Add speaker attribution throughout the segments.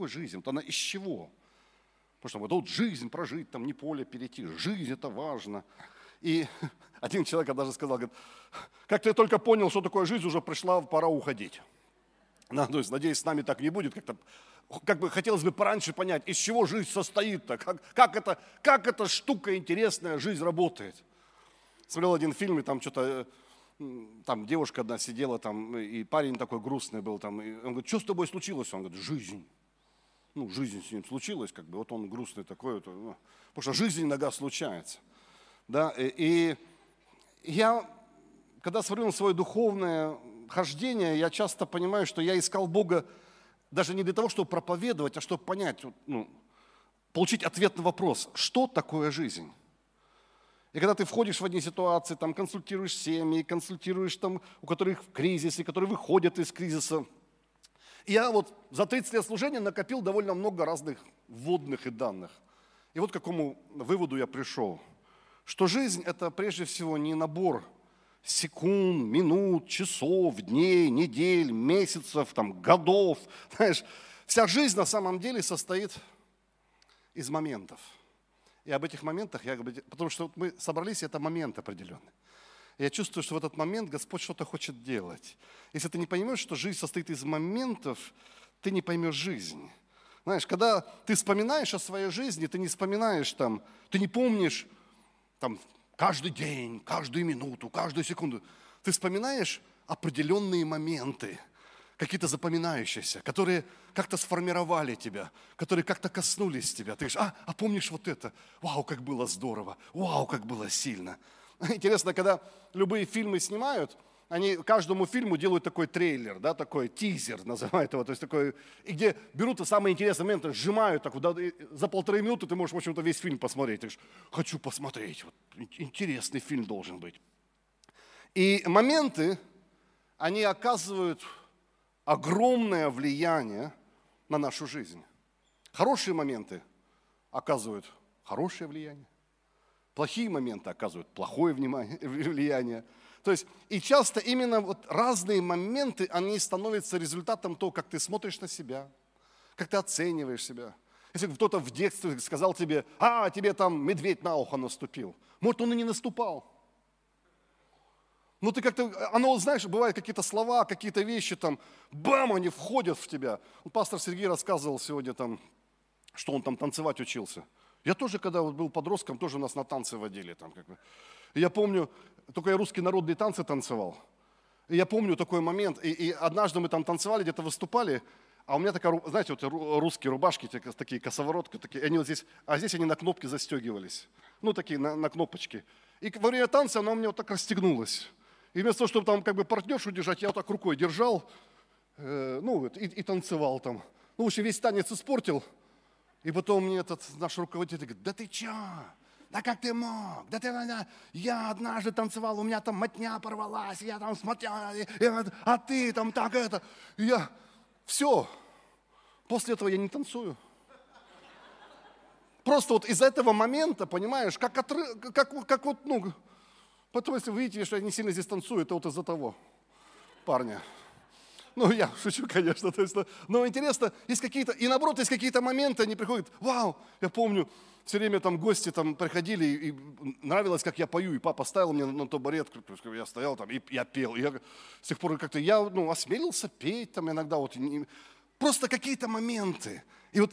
Speaker 1: такое жизнь? Вот она из чего? Потому что вот, вот жизнь прожить, там не поле перейти, жизнь это важно. И один человек даже сказал, говорит, как ты только понял, что такое жизнь, уже пришла, пора уходить. Ну, то есть, надеюсь, с нами так не будет. Как-то, как бы хотелось бы пораньше понять, из чего жизнь состоит-то, как, как, это, как эта штука интересная, жизнь работает. Смотрел один фильм, и там что-то, там девушка одна сидела, там, и парень такой грустный был, там, и он говорит, что с тобой случилось? Он говорит, жизнь. Ну, жизнь с ним случилась, как бы, вот он грустный такой, вот, ну, потому что жизнь иногда случается. Да, и, и я, когда смотрю на свое духовное хождение, я часто понимаю, что я искал Бога даже не для того, чтобы проповедовать, а чтобы понять, ну, получить ответ на вопрос, что такое жизнь. И когда ты входишь в одни ситуации, там консультируешь семьи, консультируешь там, у которых в кризисе, которые выходят из кризиса. Я вот за 30 лет служения накопил довольно много разных вводных и данных. И вот к какому выводу я пришел. Что жизнь – это прежде всего не набор секунд, минут, часов, дней, недель, месяцев, там, годов. Знаешь, вся жизнь на самом деле состоит из моментов – и об этих моментах я говорю, потому что вот мы собрались, это момент определенный. Я чувствую, что в этот момент Господь что-то хочет делать. Если ты не поймешь, что жизнь состоит из моментов, ты не поймешь жизнь. Знаешь, когда ты вспоминаешь о своей жизни, ты не вспоминаешь там, ты не помнишь там каждый день, каждую минуту, каждую секунду. Ты вспоминаешь определенные моменты – какие-то запоминающиеся, которые как-то сформировали тебя, которые как-то коснулись тебя. Ты говоришь, а, а помнишь вот это? Вау, как было здорово, вау, как было сильно. Интересно, когда любые фильмы снимают, они каждому фильму делают такой трейлер, да, такой тизер называют его, то есть такой, и где берут самые интересные моменты, сжимают так, да, за полторы минуты ты можешь, в общем-то, весь фильм посмотреть. Ты говоришь, хочу посмотреть, вот, интересный фильм должен быть. И моменты, они оказывают огромное влияние на нашу жизнь. Хорошие моменты оказывают хорошее влияние, плохие моменты оказывают плохое внимание, влияние. То есть, и часто именно вот разные моменты, они становятся результатом того, как ты смотришь на себя, как ты оцениваешь себя. Если кто-то в детстве сказал тебе, а, тебе там медведь на ухо наступил, может, он и не наступал. Ну ты как-то, оно, знаешь, бывают какие-то слова, какие-то вещи там, бам, они входят в тебя. Пастор Сергей рассказывал сегодня там, что он там танцевать учился. Я тоже, когда вот был подростком, тоже нас на танцы водили там. Как бы. я помню, только я русские народные танцы танцевал. И я помню такой момент, и, и однажды мы там танцевали, где-то выступали, а у меня такая, знаете, вот русские рубашки, такие косоворотки, такие, они вот здесь, а здесь они на кнопки застегивались. Ну, такие на, на кнопочки. И во время танца она у меня вот так расстегнулась. И вместо того, чтобы там как бы партнершу держать, я вот так рукой держал, э, ну, и, и танцевал там. Ну, в общем, весь танец испортил. И потом мне этот наш руководитель говорит, да ты чё? Да как ты мог? Да ты, да, я однажды танцевал, у меня там мотня порвалась, я там смотрел, а ты там так это. И я, все, после этого я не танцую. Просто вот из этого момента, понимаешь, как, отры, как, как вот, ну, Потом, если вы видите, что я не сильно здесь танцую, это вот из-за того парня. Ну, я шучу, конечно. То есть, но интересно, есть какие-то, и наоборот, есть какие-то моменты, они приходят, вау, я помню, все время там гости там приходили, и нравилось, как я пою, и папа ставил мне на табурет, я стоял там, и я пел. И я с тех пор как-то, я ну, осмелился петь там иногда, вот, просто какие-то моменты. И вот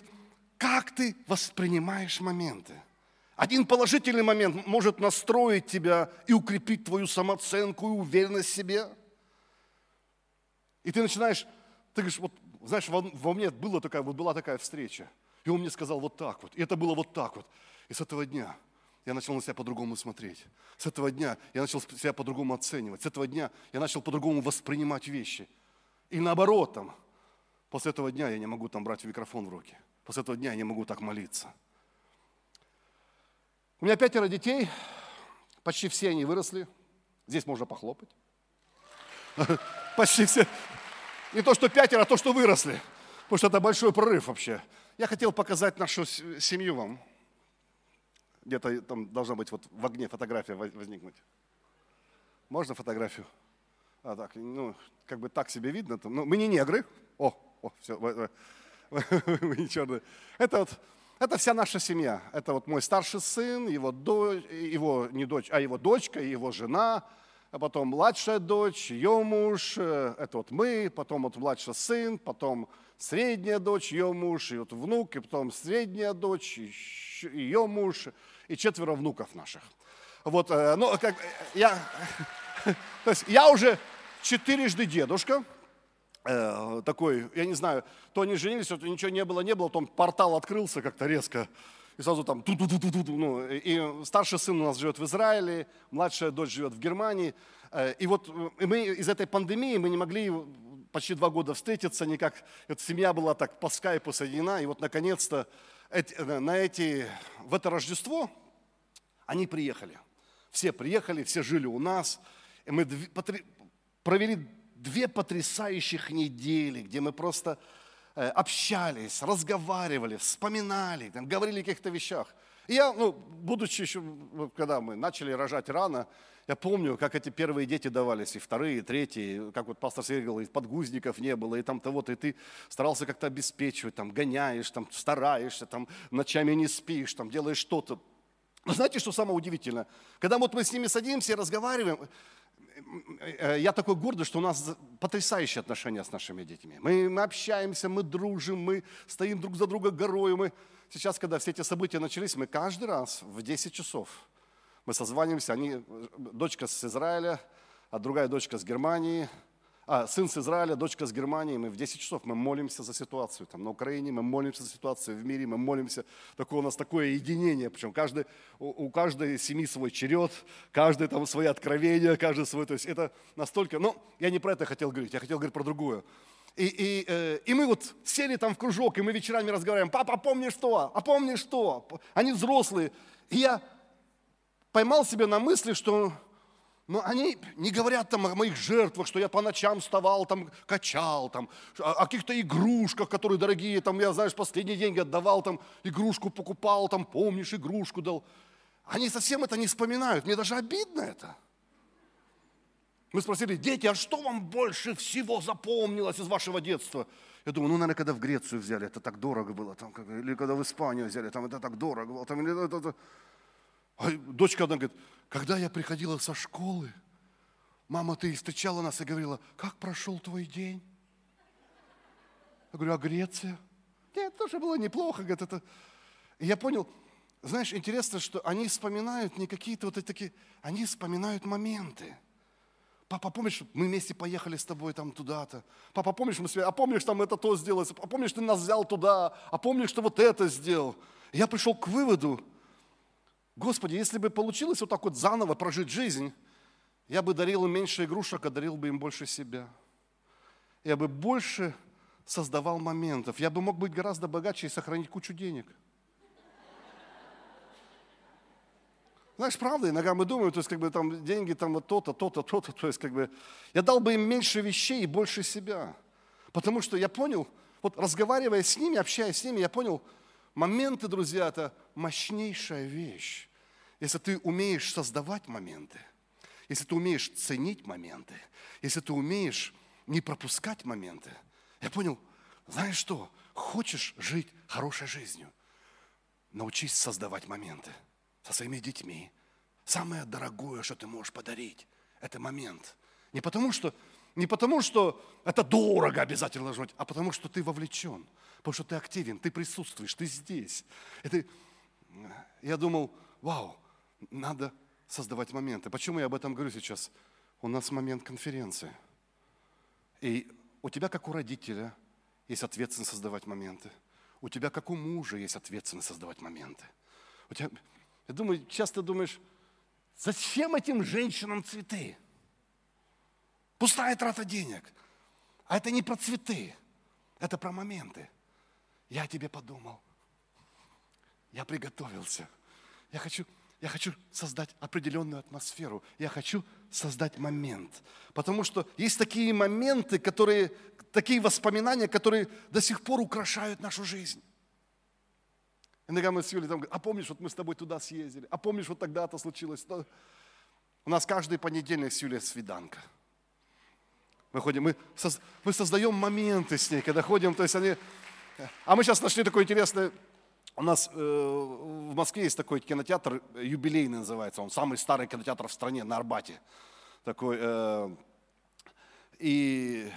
Speaker 1: как ты воспринимаешь моменты? Один положительный момент может настроить тебя и укрепить твою самооценку и уверенность в себе. И ты начинаешь, ты говоришь, вот, знаешь, во, во мне была такая, вот была такая встреча. И он мне сказал вот так вот. И это было вот так вот. И с этого дня я начал на себя по-другому смотреть. С этого дня я начал себя по-другому оценивать. С этого дня я начал по-другому воспринимать вещи. И наоборот, там, после этого дня я не могу там брать микрофон в руки. После этого дня я не могу так молиться. У меня пятеро детей, почти все они выросли. Здесь можно похлопать. Почти все. Не то, что пятеро, а то, что выросли. Потому что это большой прорыв вообще. Я хотел показать нашу семью вам. Где-то там должна быть вот в огне фотография возникнуть. Можно фотографию? А, так, ну, как бы так себе видно. Там. Ну, мы не негры. О, о, все. Это вот это вся наша семья. Это вот мой старший сын, его, дочь, его не дочь, а его дочка, его жена, а потом младшая дочь, ее муж, э, это вот мы, потом вот младший сын, потом средняя дочь, ее муж, и вот внук, и потом средняя дочь, ее муж, и четверо внуков наших. Вот, э, ну, как я, то есть я уже четырежды дедушка, э, такой, я не знаю, то они женились, то ничего не было, не было, потом портал открылся как-то резко, и сразу там ту -ту -ту -ту -ту, ну, и старший сын у нас живет в Израиле, младшая дочь живет в Германии, э, и вот и мы из этой пандемии мы не могли почти два года встретиться никак, эта семья была так по скайпу соединена, и вот наконец-то э, на эти, в это Рождество они приехали. Все приехали, все жили у нас, и мы провели две потрясающих недели, где мы просто э, общались, разговаривали, вспоминали, там, говорили о каких-то вещах. И я, ну, будучи еще, когда мы начали рожать рано, я помню, как эти первые дети давались, и вторые, и третьи, как вот пастор Сергей говорил, и подгузников не было, и там того-то, и ты старался как-то обеспечивать, там, гоняешь, там, стараешься, там, ночами не спишь, там, делаешь что-то. Но знаете, что самое удивительное? Когда вот мы с ними садимся и разговариваем, Э, я такой гордый, что у нас потрясающие отношения с нашими детьми. Мы, мы общаемся, мы дружим, мы стоим друг за друга горой. Мы... Сейчас, когда все эти события начались, мы каждый раз в 10 часов мы созваниваемся. Они, дочка с Израиля, а другая дочка с Германии – а, сын с Израиля, дочка с Германии, мы в 10 часов мы молимся за ситуацию там, на Украине, мы молимся за ситуацию в мире, мы молимся, такое у нас такое единение, причем каждый, у, у каждой семьи свой черед, каждый там свои откровения, каждый свой, то есть это настолько, ну, я не про это хотел говорить, я хотел говорить про другое. И, и, э, и мы вот сели там в кружок, и мы вечерами разговариваем, папа, помни что, а помни что, они взрослые. И я поймал себя на мысли, что но они не говорят там о моих жертвах, что я по ночам вставал, там, качал, там, о каких-то игрушках, которые дорогие, там, я, знаешь, последние деньги отдавал, там, игрушку покупал, там, помнишь, игрушку дал. Они совсем это не вспоминают. Мне даже обидно это. Мы спросили, дети, а что вам больше всего запомнилось из вашего детства? Я думаю, ну, наверное, когда в Грецию взяли, это так дорого было, там, или когда в Испанию взяли, там это так дорого было, там, или это, это. А дочка одна говорит, когда я приходила со школы, мама, ты встречала нас и говорила, как прошел твой день? Я говорю, а Греция? Нет, тоже было неплохо. Говорит, это... И я понял, знаешь, интересно, что они вспоминают не какие-то вот такие, они вспоминают моменты. Папа, помнишь, мы вместе поехали с тобой там туда-то? Папа, помнишь, мы с а помнишь, там это то сделалось? А помнишь, ты нас взял туда? А помнишь, что вот это сделал? я пришел к выводу, Господи, если бы получилось вот так вот заново прожить жизнь, я бы дарил им меньше игрушек, а дарил бы им больше себя. Я бы больше создавал моментов. Я бы мог быть гораздо богаче и сохранить кучу денег. Знаешь, правда, иногда мы думаем, то есть как бы там деньги там вот то-то, то-то, то-то, то есть как бы я дал бы им меньше вещей и больше себя. Потому что я понял, вот разговаривая с ними, общаясь с ними, я понял, моменты, друзья, это мощнейшая вещь. Если ты умеешь создавать моменты, если ты умеешь ценить моменты, если ты умеешь не пропускать моменты, я понял, знаешь что, хочешь жить хорошей жизнью, научись создавать моменты со своими детьми. Самое дорогое, что ты можешь подарить, это момент. Не потому, что, не потому, что это дорого обязательно должно быть, а потому, что ты вовлечен, потому что ты активен, ты присутствуешь, ты здесь. Это, я думал, вау, надо создавать моменты. Почему я об этом говорю сейчас? У нас момент конференции. И у тебя, как у родителя, есть ответственность создавать моменты. У тебя, как у мужа, есть ответственность создавать моменты. У тебя, я думаю, часто думаешь, зачем этим женщинам цветы? Пустая трата денег. А это не про цветы, это про моменты. Я о тебе подумал. Я приготовился. Я хочу я хочу создать определенную атмосферу. Я хочу создать момент. Потому что есть такие моменты, которые, такие воспоминания, которые до сих пор украшают нашу жизнь. Иногда мы с Юлей там говорим, а помнишь, вот мы с тобой туда съездили, а помнишь, вот тогда-то случилось. У нас каждый понедельник с Юлей свиданка. Мы ходим, мы, соз, мы создаем моменты с ней, когда ходим, то есть они, А мы сейчас нашли такой интересный... У нас э, в Москве есть такой кинотеатр, юбилейный называется, он самый старый кинотеатр в стране, на Арбате. Такой, э, и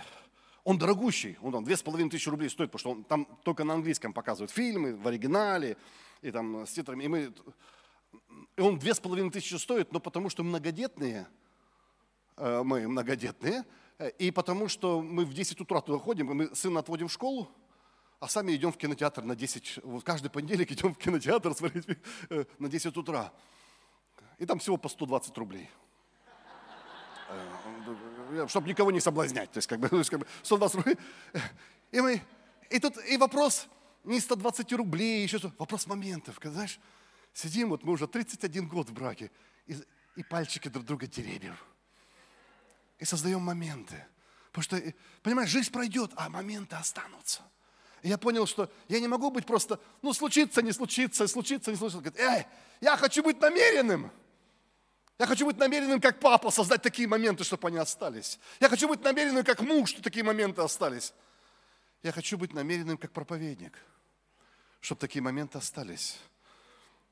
Speaker 1: он дорогущий, он там две с половиной тысячи рублей стоит, потому что он там только на английском показывают фильмы, в оригинале, и там с титрами. И, мы, и он две с половиной тысячи стоит, но потому что многодетные, э, мы многодетные, э, и потому что мы в 10 утра туда ходим, и мы сына отводим в школу, а сами идем в кинотеатр на 10, вот каждый понедельник идем в кинотеатр смотреть э, на 10 утра. И там всего по 120 рублей. Чтобы никого не соблазнять. То есть, как бы, то есть, как бы 120 рублей. И, мы, и тут и вопрос не 120 рублей, еще что Вопрос моментов. Когда, знаешь, сидим, вот мы уже 31 год в браке, и, и пальчики друг друга теребим. И создаем моменты. Потому что, понимаешь, жизнь пройдет, а моменты останутся. И я понял, что я не могу быть просто, ну, случится, не случится, случится, не случится. Говорит, эй, я хочу быть намеренным. Я хочу быть намеренным, как папа, создать такие моменты, чтобы они остались. Я хочу быть намеренным, как муж, чтобы такие моменты остались. Я хочу быть намеренным, как проповедник, чтобы такие моменты остались.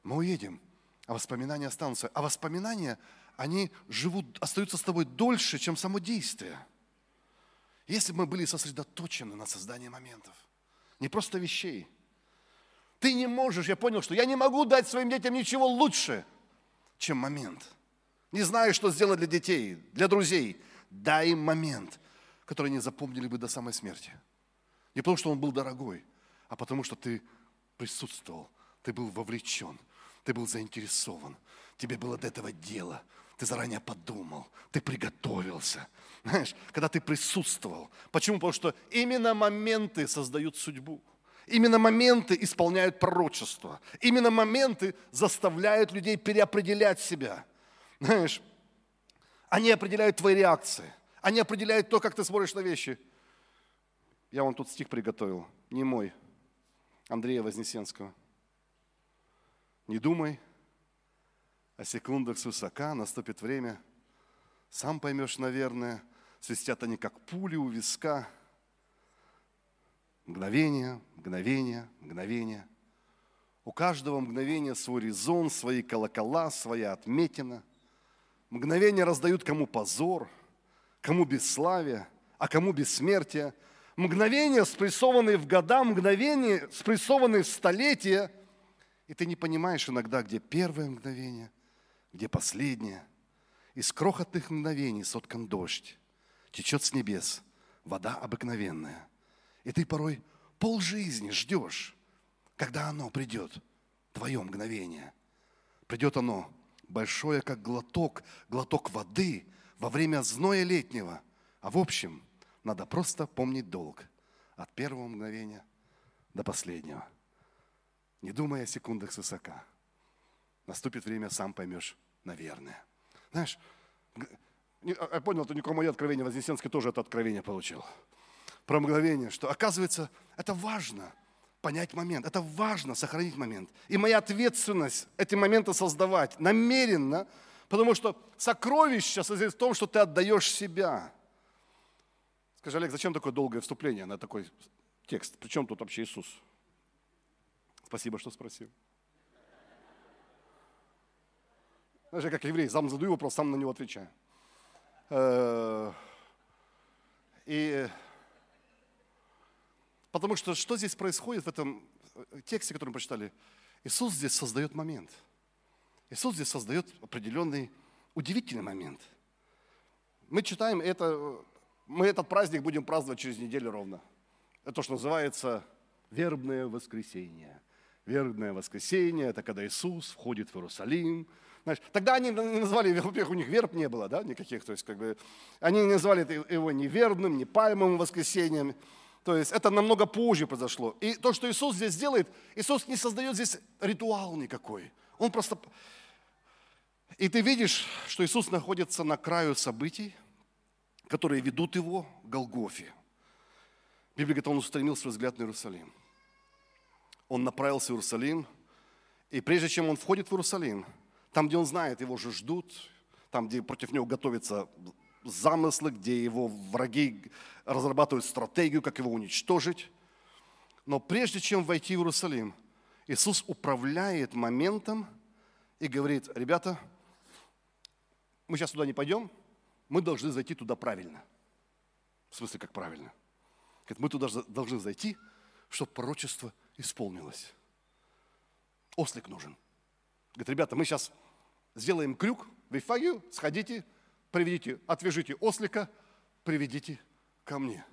Speaker 1: Мы уедем, а воспоминания останутся. А воспоминания, они живут, остаются с тобой дольше, чем само действие. Если бы мы были сосредоточены на создании моментов, не просто вещей. Ты не можешь, я понял, что я не могу дать своим детям ничего лучше, чем момент – не знаю, что сделать для детей, для друзей. Дай им момент, который они запомнили бы до самой смерти. Не потому, что он был дорогой, а потому, что ты присутствовал, ты был вовлечен, ты был заинтересован, тебе было до этого дело, ты заранее подумал, ты приготовился. Знаешь, когда ты присутствовал. Почему? Потому что именно моменты создают судьбу. Именно моменты исполняют пророчество. Именно моменты заставляют людей переопределять себя – знаешь, они определяют твои реакции. Они определяют то, как ты смотришь на вещи. Я вам тут стих приготовил, не мой, Андрея Вознесенского. Не думай о секундах с высока, наступит время. Сам поймешь, наверное, свистят они, как пули у виска. Мгновение, мгновение, мгновение. У каждого мгновения свой резон, свои колокола, своя отметина. Мгновения раздают кому позор, кому бесславие, а кому бессмертие. Мгновения, спрессованные в года, мгновения, спрессованные в столетия. И ты не понимаешь иногда, где первое мгновение, где последнее. Из крохотных мгновений соткан дождь, течет с небес вода обыкновенная. И ты порой полжизни ждешь, когда оно придет, твое мгновение. Придет оно большое, как глоток, глоток воды во время зноя летнего. А в общем, надо просто помнить долг от первого мгновения до последнего. Не думая о секундах с высока. Наступит время, сам поймешь, наверное. Знаешь, а, я понял, это не мое откровение, Вознесенский тоже это откровение получил. Про мгновение, что оказывается, это важно – понять момент. Это важно, сохранить момент. И моя ответственность эти моменты создавать намеренно, потому что сокровище состоит в том, что ты отдаешь себя. Скажи, Олег, зачем такое долгое вступление на такой текст? Причем тут вообще Иисус? Спасибо, что спросил. Знаешь, я как еврей, сам задаю вопрос, сам на него отвечаю. Э, и Потому что что здесь происходит в этом э, тексте, который мы прочитали? Иисус здесь создает момент. Иисус здесь создает определенный удивительный момент. Мы читаем это, мы этот праздник будем праздновать через неделю ровно. Это то, что называется вербное воскресенье. Вербное воскресенье – это когда Иисус входит в Иерусалим. Знаешь, тогда они назвали, во-первых, у них верб не было, да, никаких, то есть как бы, они назвали его ни вербным, ни пальмовым воскресеньем. То есть это намного позже произошло. И то, что Иисус здесь делает, Иисус не создает здесь ритуал никакой. Он просто... И ты видишь, что Иисус находится на краю событий, которые ведут его к Голгофе. Библия говорит, он устремил свой взгляд на Иерусалим. Он направился в Иерусалим, и прежде чем он входит в Иерусалим, там, где он знает, его же ждут, там, где против него готовится замыслы, где его враги разрабатывают стратегию, как его уничтожить. Но прежде чем войти в Иерусалим, Иисус управляет моментом и говорит, ребята, мы сейчас туда не пойдем, мы должны зайти туда правильно. В смысле, как правильно? Говорит, мы туда должны зайти, чтобы пророчество исполнилось. Ослик нужен. Говорит, ребята, мы сейчас сделаем крюк в Ифагию, сходите, приведите, отвяжите ослика, приведите ко мне.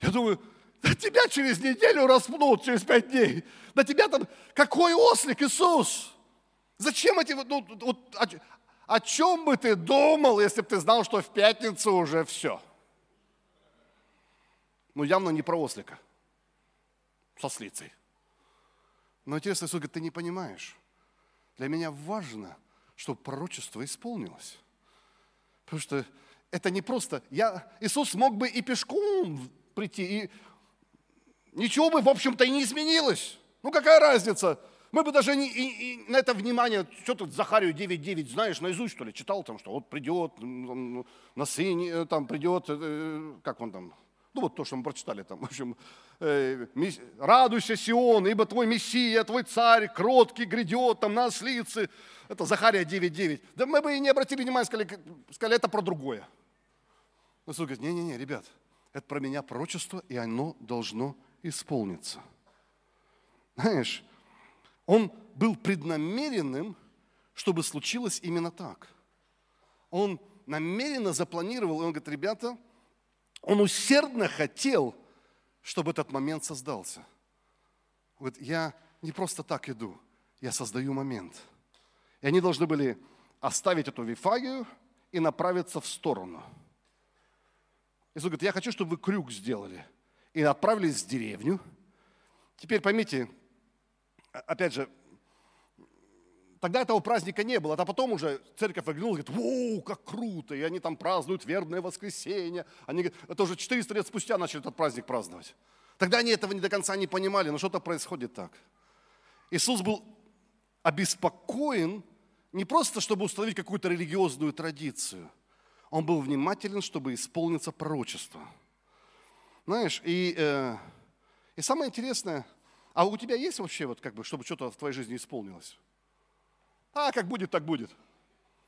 Speaker 1: Я думаю, да тебя через неделю распнут, через пять дней. Да тебя там, какой ослик, Иисус? Зачем эти, ну, вот, о, о чем бы ты думал, если бы ты знал, что в пятницу уже все? Ну, явно не про ослика, со слицей. Но интересно, Иисус говорит, ты не понимаешь. Для меня важно, чтобы пророчество исполнилось. Потому что это не просто... Я, Иисус мог бы и пешком прийти, и ничего бы, в общем-то, и не изменилось. Ну, какая разница? Мы бы даже не, и, и на это внимание, что тут Захарию 9.9 знаешь, наизусть, что ли, читал там, что вот придет на сыне, э, там придет, э, как он там, ну вот то, что мы прочитали там, в общем, э, радуйся, Сион, ибо твой Мессия, твой царь, кроткий, грядет там на ослице. Это Захария 9.9. Да мы бы и не обратили внимания, сказали, сказали это про другое. Но Иисус говорит, не-не-не, ребят, это про меня пророчество, и оно должно исполниться. Знаешь, он был преднамеренным, чтобы случилось именно так. Он намеренно запланировал, и он говорит, ребята, он усердно хотел, чтобы этот момент создался. Говорит, я не просто так иду, я создаю момент. И они должны были оставить эту вифагию и направиться в сторону. Иисус говорит, я хочу, чтобы вы крюк сделали. И отправились в деревню. Теперь поймите, опять же, тогда этого праздника не было, а потом уже церковь оглянулась, говорит, воу, как круто, и они там празднуют вербное воскресенье. Они, это уже 400 лет спустя начали этот праздник праздновать. Тогда они этого не до конца не понимали, но что-то происходит так. Иисус был обеспокоен не просто, чтобы установить какую-то религиозную традицию. Он был внимателен, чтобы исполниться пророчество. Знаешь, и, э, и самое интересное – а у тебя есть вообще, вот как бы, чтобы что-то в твоей жизни исполнилось? А, как будет, так будет.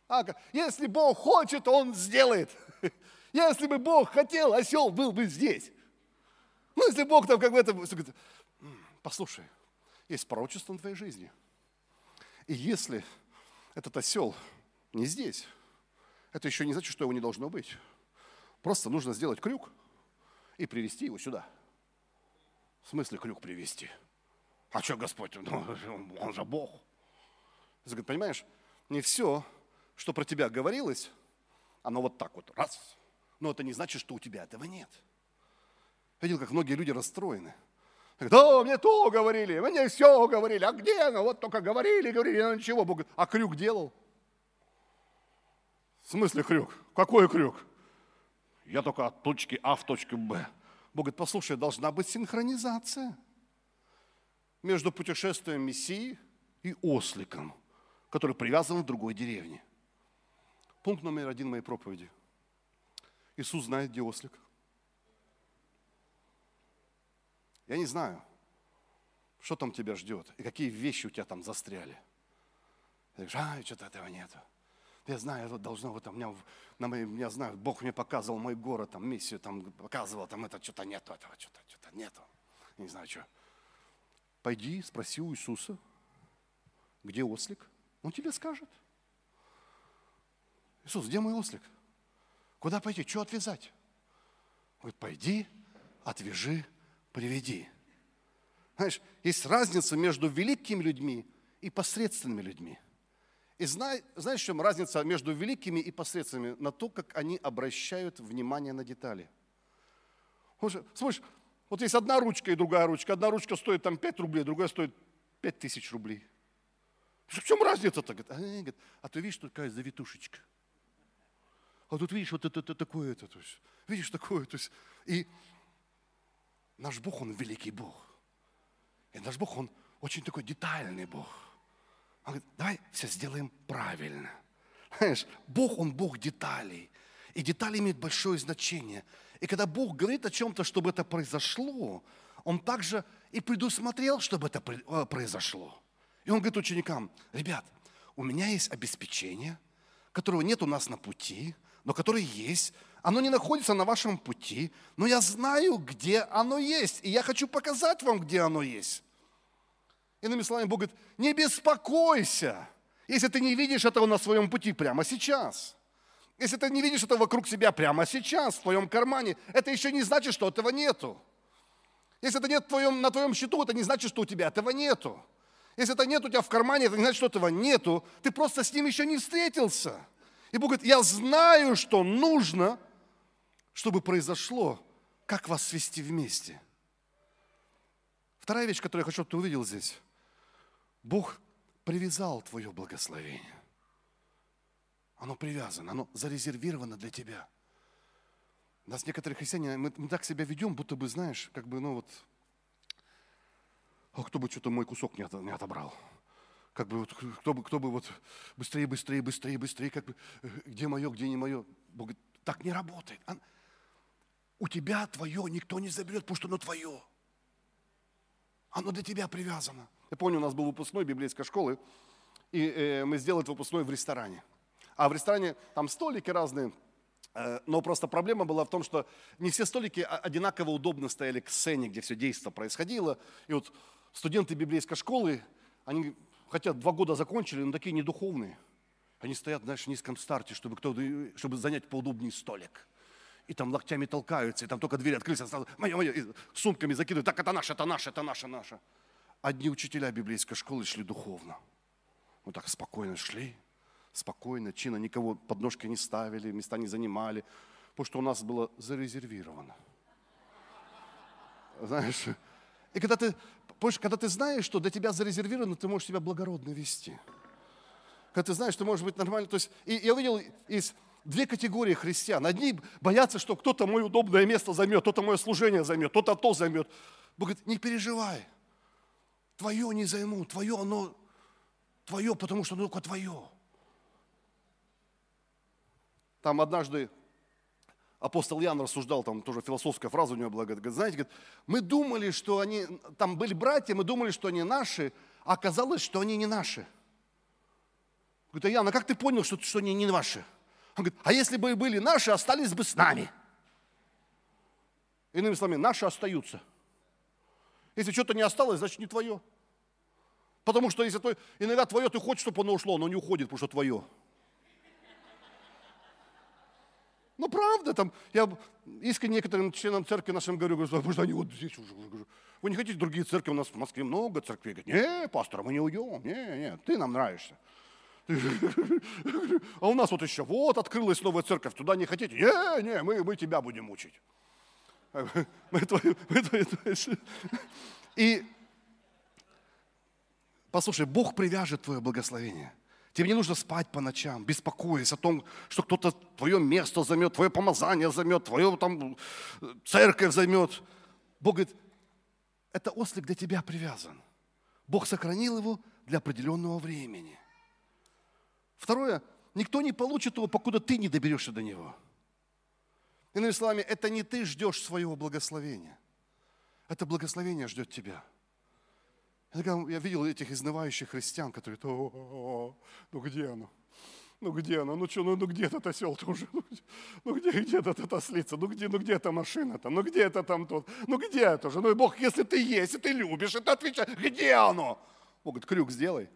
Speaker 1: А, если Бог хочет, Он сделает. Если бы Бог хотел, осел был бы здесь. Ну, если Бог там как бы это... Послушай, есть пророчество на твоей жизни. И если этот осел не здесь, это еще не значит, что его не должно быть. Просто нужно сделать крюк и привести его сюда. В смысле крюк привести? А что Господь? Ну, он же Бог. Говорит, понимаешь, не все, что про тебя говорилось, оно вот так вот, раз. Но это не значит, что у тебя этого нет. Видел, как многие люди расстроены. Да, мне то говорили, мне все говорили. А где оно? Вот только говорили, говорили, но ничего. Бог говорит, а крюк делал? В смысле крюк? Какой крюк? Я только от точки А в точку Б. Бог говорит, послушай, должна быть синхронизация между путешествием Мессии и осликом, который привязан в другой деревне. Пункт номер один моей проповеди. Иисус знает, где ослик. Я не знаю, что там тебя ждет и какие вещи у тебя там застряли. Ты говоришь, а, что-то этого нету. Я знаю, это должно быть, там, меня, на моем, я знаю, Бог мне показывал мой город, там, миссию, там, показывал, там, это, что-то нету этого, что-то, что-то нету. Не знаю, что. Пойди, спроси у Иисуса, где ослик. Он тебе скажет. Иисус, где мой ослик? Куда пойти? Что отвязать? Он говорит, пойди, отвяжи, приведи. Знаешь, есть разница между великими людьми и посредственными людьми. И знаешь, в чем разница между великими и посредственными? На то, как они обращают внимание на детали. Слушай, вот есть одна ручка и другая ручка. Одна ручка стоит там 5 рублей, другая стоит 5 тысяч рублей. В чем разница-то? Говорит, а, ты видишь, такая завитушечка. А тут видишь, вот это, это такое, это, то есть, видишь, такое, то есть, и наш Бог, Он великий Бог. И наш Бог, Он очень такой детальный Бог. Он говорит, давай все сделаем правильно. Знаешь, Бог, Он Бог деталей. И детали имеют большое значение. И когда Бог говорит о чем-то, чтобы это произошло, Он также и предусмотрел, чтобы это э, произошло. И он говорит ученикам, ребят, у меня есть обеспечение, которого нет у нас на пути, но которое есть. Оно не находится на вашем пути, но я знаю, где оно есть. И я хочу показать вам, где оно есть. Иными словами, Бог говорит, не беспокойся, если ты не видишь этого на своем пути прямо сейчас. Если ты не видишь этого вокруг себя прямо сейчас, в твоем кармане, это еще не значит, что этого нету. Если это нет на твоем счету, это не значит, что у тебя этого нету. Если это нет у тебя в кармане, это не значит, что этого нету. Ты просто с ним еще не встретился. И Бог говорит, я знаю, что нужно, чтобы произошло, как вас свести вместе. Вторая вещь, которую я хочу, чтобы ты увидел здесь. Бог привязал твое благословение. Оно привязано, оно зарезервировано для тебя. Нас некоторые христиане, мы, мы так себя ведем, будто бы, знаешь, как бы, ну вот, а кто бы что-то мой кусок не, отобрал? Как бы вот, кто бы, кто бы вот быстрее, быстрее, быстрее, быстрее, как бы, э, где мое, где не мое. Бог говорит, так не работает. У тебя твое никто не заберет, потому что оно твое. Оно для тебя привязано. Я помню, у нас был выпускной библейской школы, и э, мы сделали выпускной в ресторане. А в ресторане там столики разные, э, но просто проблема была в том, что не все столики одинаково удобно стояли к сцене, где все действие происходило. И вот студенты библейской школы, они хотя два года закончили, но такие недуховные. Они стоят, знаешь, в низком старте, чтобы, кто чтобы занять поудобнее столик. И там локтями толкаются, и там только двери открылись, а сразу, мое, и сумками закидывают, так это наше, это наше, это наше, наше. Одни учителя библейской школы шли духовно. Вот так спокойно шли, спокойно, чина, никого подножки не ставили, места не занимали, потому что у нас было зарезервировано. Знаешь, и когда ты, когда ты знаешь, что для тебя зарезервировано, ты можешь себя благородно вести. Когда ты знаешь, что можешь быть нормально. То есть, и я увидел из две категории христиан. Одни боятся, что кто-то мое удобное место займет, кто-то мое служение займет, кто-то то займет. Бог говорит, не переживай. Твое не займу, твое оно твое, потому что оно только твое. Там однажды апостол Ян рассуждал, там тоже философская фраза у него была, говорит, знаете, говорит, мы думали, что они, там были братья, мы думали, что они наши, а оказалось, что они не наши. Говорит, а Ян, а как ты понял, что, что они не ваши? Он говорит, а если бы и были наши, остались бы с нами. Иными словами, наши остаются. Если что-то не осталось, значит не твое. Потому что если твое, иногда твое, ты хочешь, чтобы оно ушло, но не уходит, потому что твое. Ну, правда, там, я искренне некоторым членам церкви нашим говорю, говорю, потому что они вот здесь уже. Говорю, вы не хотите другие церкви? У нас в Москве много церквей. Говорят, не, пастор, мы не уйдем. Не, не, ты нам нравишься. А у нас вот еще, вот открылась новая церковь, туда не хотите? Не, не, мы, мы тебя будем учить. И послушай, Бог привяжет твое благословение. Тебе не нужно спать по ночам, беспокоясь о том, что кто-то твое место займет, твое помазание займет, твою там церковь займет. Бог говорит, это ослик для тебя привязан. Бог сохранил его для определенного времени. Второе, никто не получит его, покуда ты не доберешься до него. Иными словами, это не ты ждешь своего благословения. Это благословение ждет тебя. Я видел этих изнывающих христиан, которые, о, ну где оно? Ну где оно? Ну что, ну, ну где этот осел-то уже? Ну где, где этот ослица? Ну где, ну где эта машина-то? Ну где это там тот? Ну где это же? Ну и Бог, если ты есть, и ты любишь, и ты отвечаешь, где оно? Бог говорит, крюк сделай.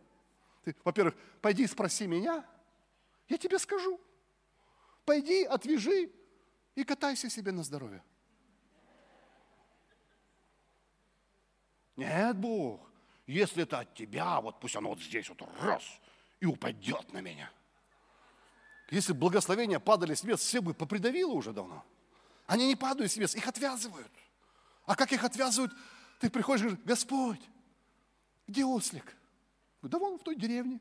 Speaker 1: Ты, во-первых, пойди спроси меня, я тебе скажу. Пойди, отвяжи и катайся себе на здоровье. Нет, Бог, если это от тебя, вот пусть оно вот здесь вот раз и упадет на меня. Если благословения падали с небес, все бы попридавило уже давно. Они не падают с небес, их отвязывают. А как их отвязывают? Ты приходишь и говоришь, Господь, где ослик? Да вон в той деревне.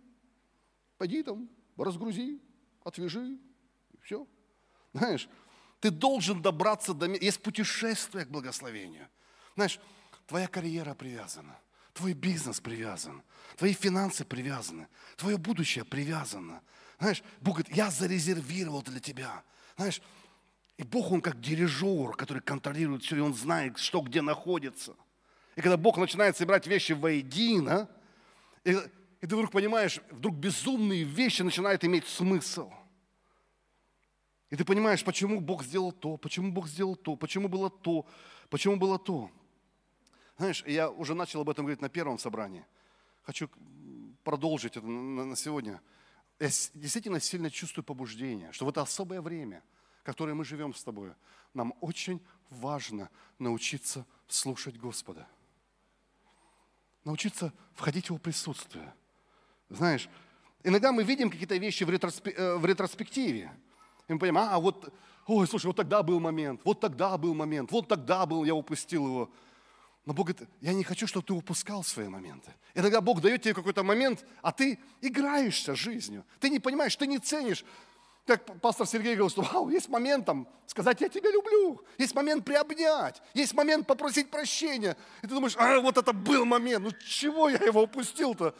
Speaker 1: Пойди там, разгрузи, отвяжи, все. Знаешь, ты должен добраться до... Есть путешествие к благословению. Знаешь, твоя карьера привязана. Твой бизнес привязан, твои финансы привязаны, твое будущее привязано. Знаешь, Бог говорит, я зарезервировал для тебя. Знаешь, и Бог, Он как дирижер, который контролирует все, и Он знает, что где находится. И когда Бог начинает собирать вещи воедино, и, и ты вдруг понимаешь, вдруг безумные вещи начинают иметь смысл. И ты понимаешь, почему Бог сделал то, почему Бог сделал то, почему было то, почему было то. Знаешь, я уже начал об этом говорить на первом собрании. Хочу продолжить это на сегодня. Я действительно сильно чувствую побуждение, что в это особое время, которое мы живем с тобой, нам очень важно научиться слушать Господа. Научиться входить в Его присутствие. Знаешь, иногда мы видим какие-то вещи в, э, ретроспективе. И мы понимаем, а вот, ой, слушай, вот тогда был момент, вот тогда был момент, вот тогда был, я упустил его. Но Бог говорит, я не хочу, чтобы ты упускал свои моменты. И тогда Бог дает тебе какой-то момент, а ты играешься жизнью. Ты не понимаешь, ты не ценишь. Как пастор Сергей говорил, что вау, есть момент там сказать, я тебя люблю. Есть момент приобнять. Есть момент попросить прощения. И ты думаешь, а вот это был момент. Ну чего я его упустил-то?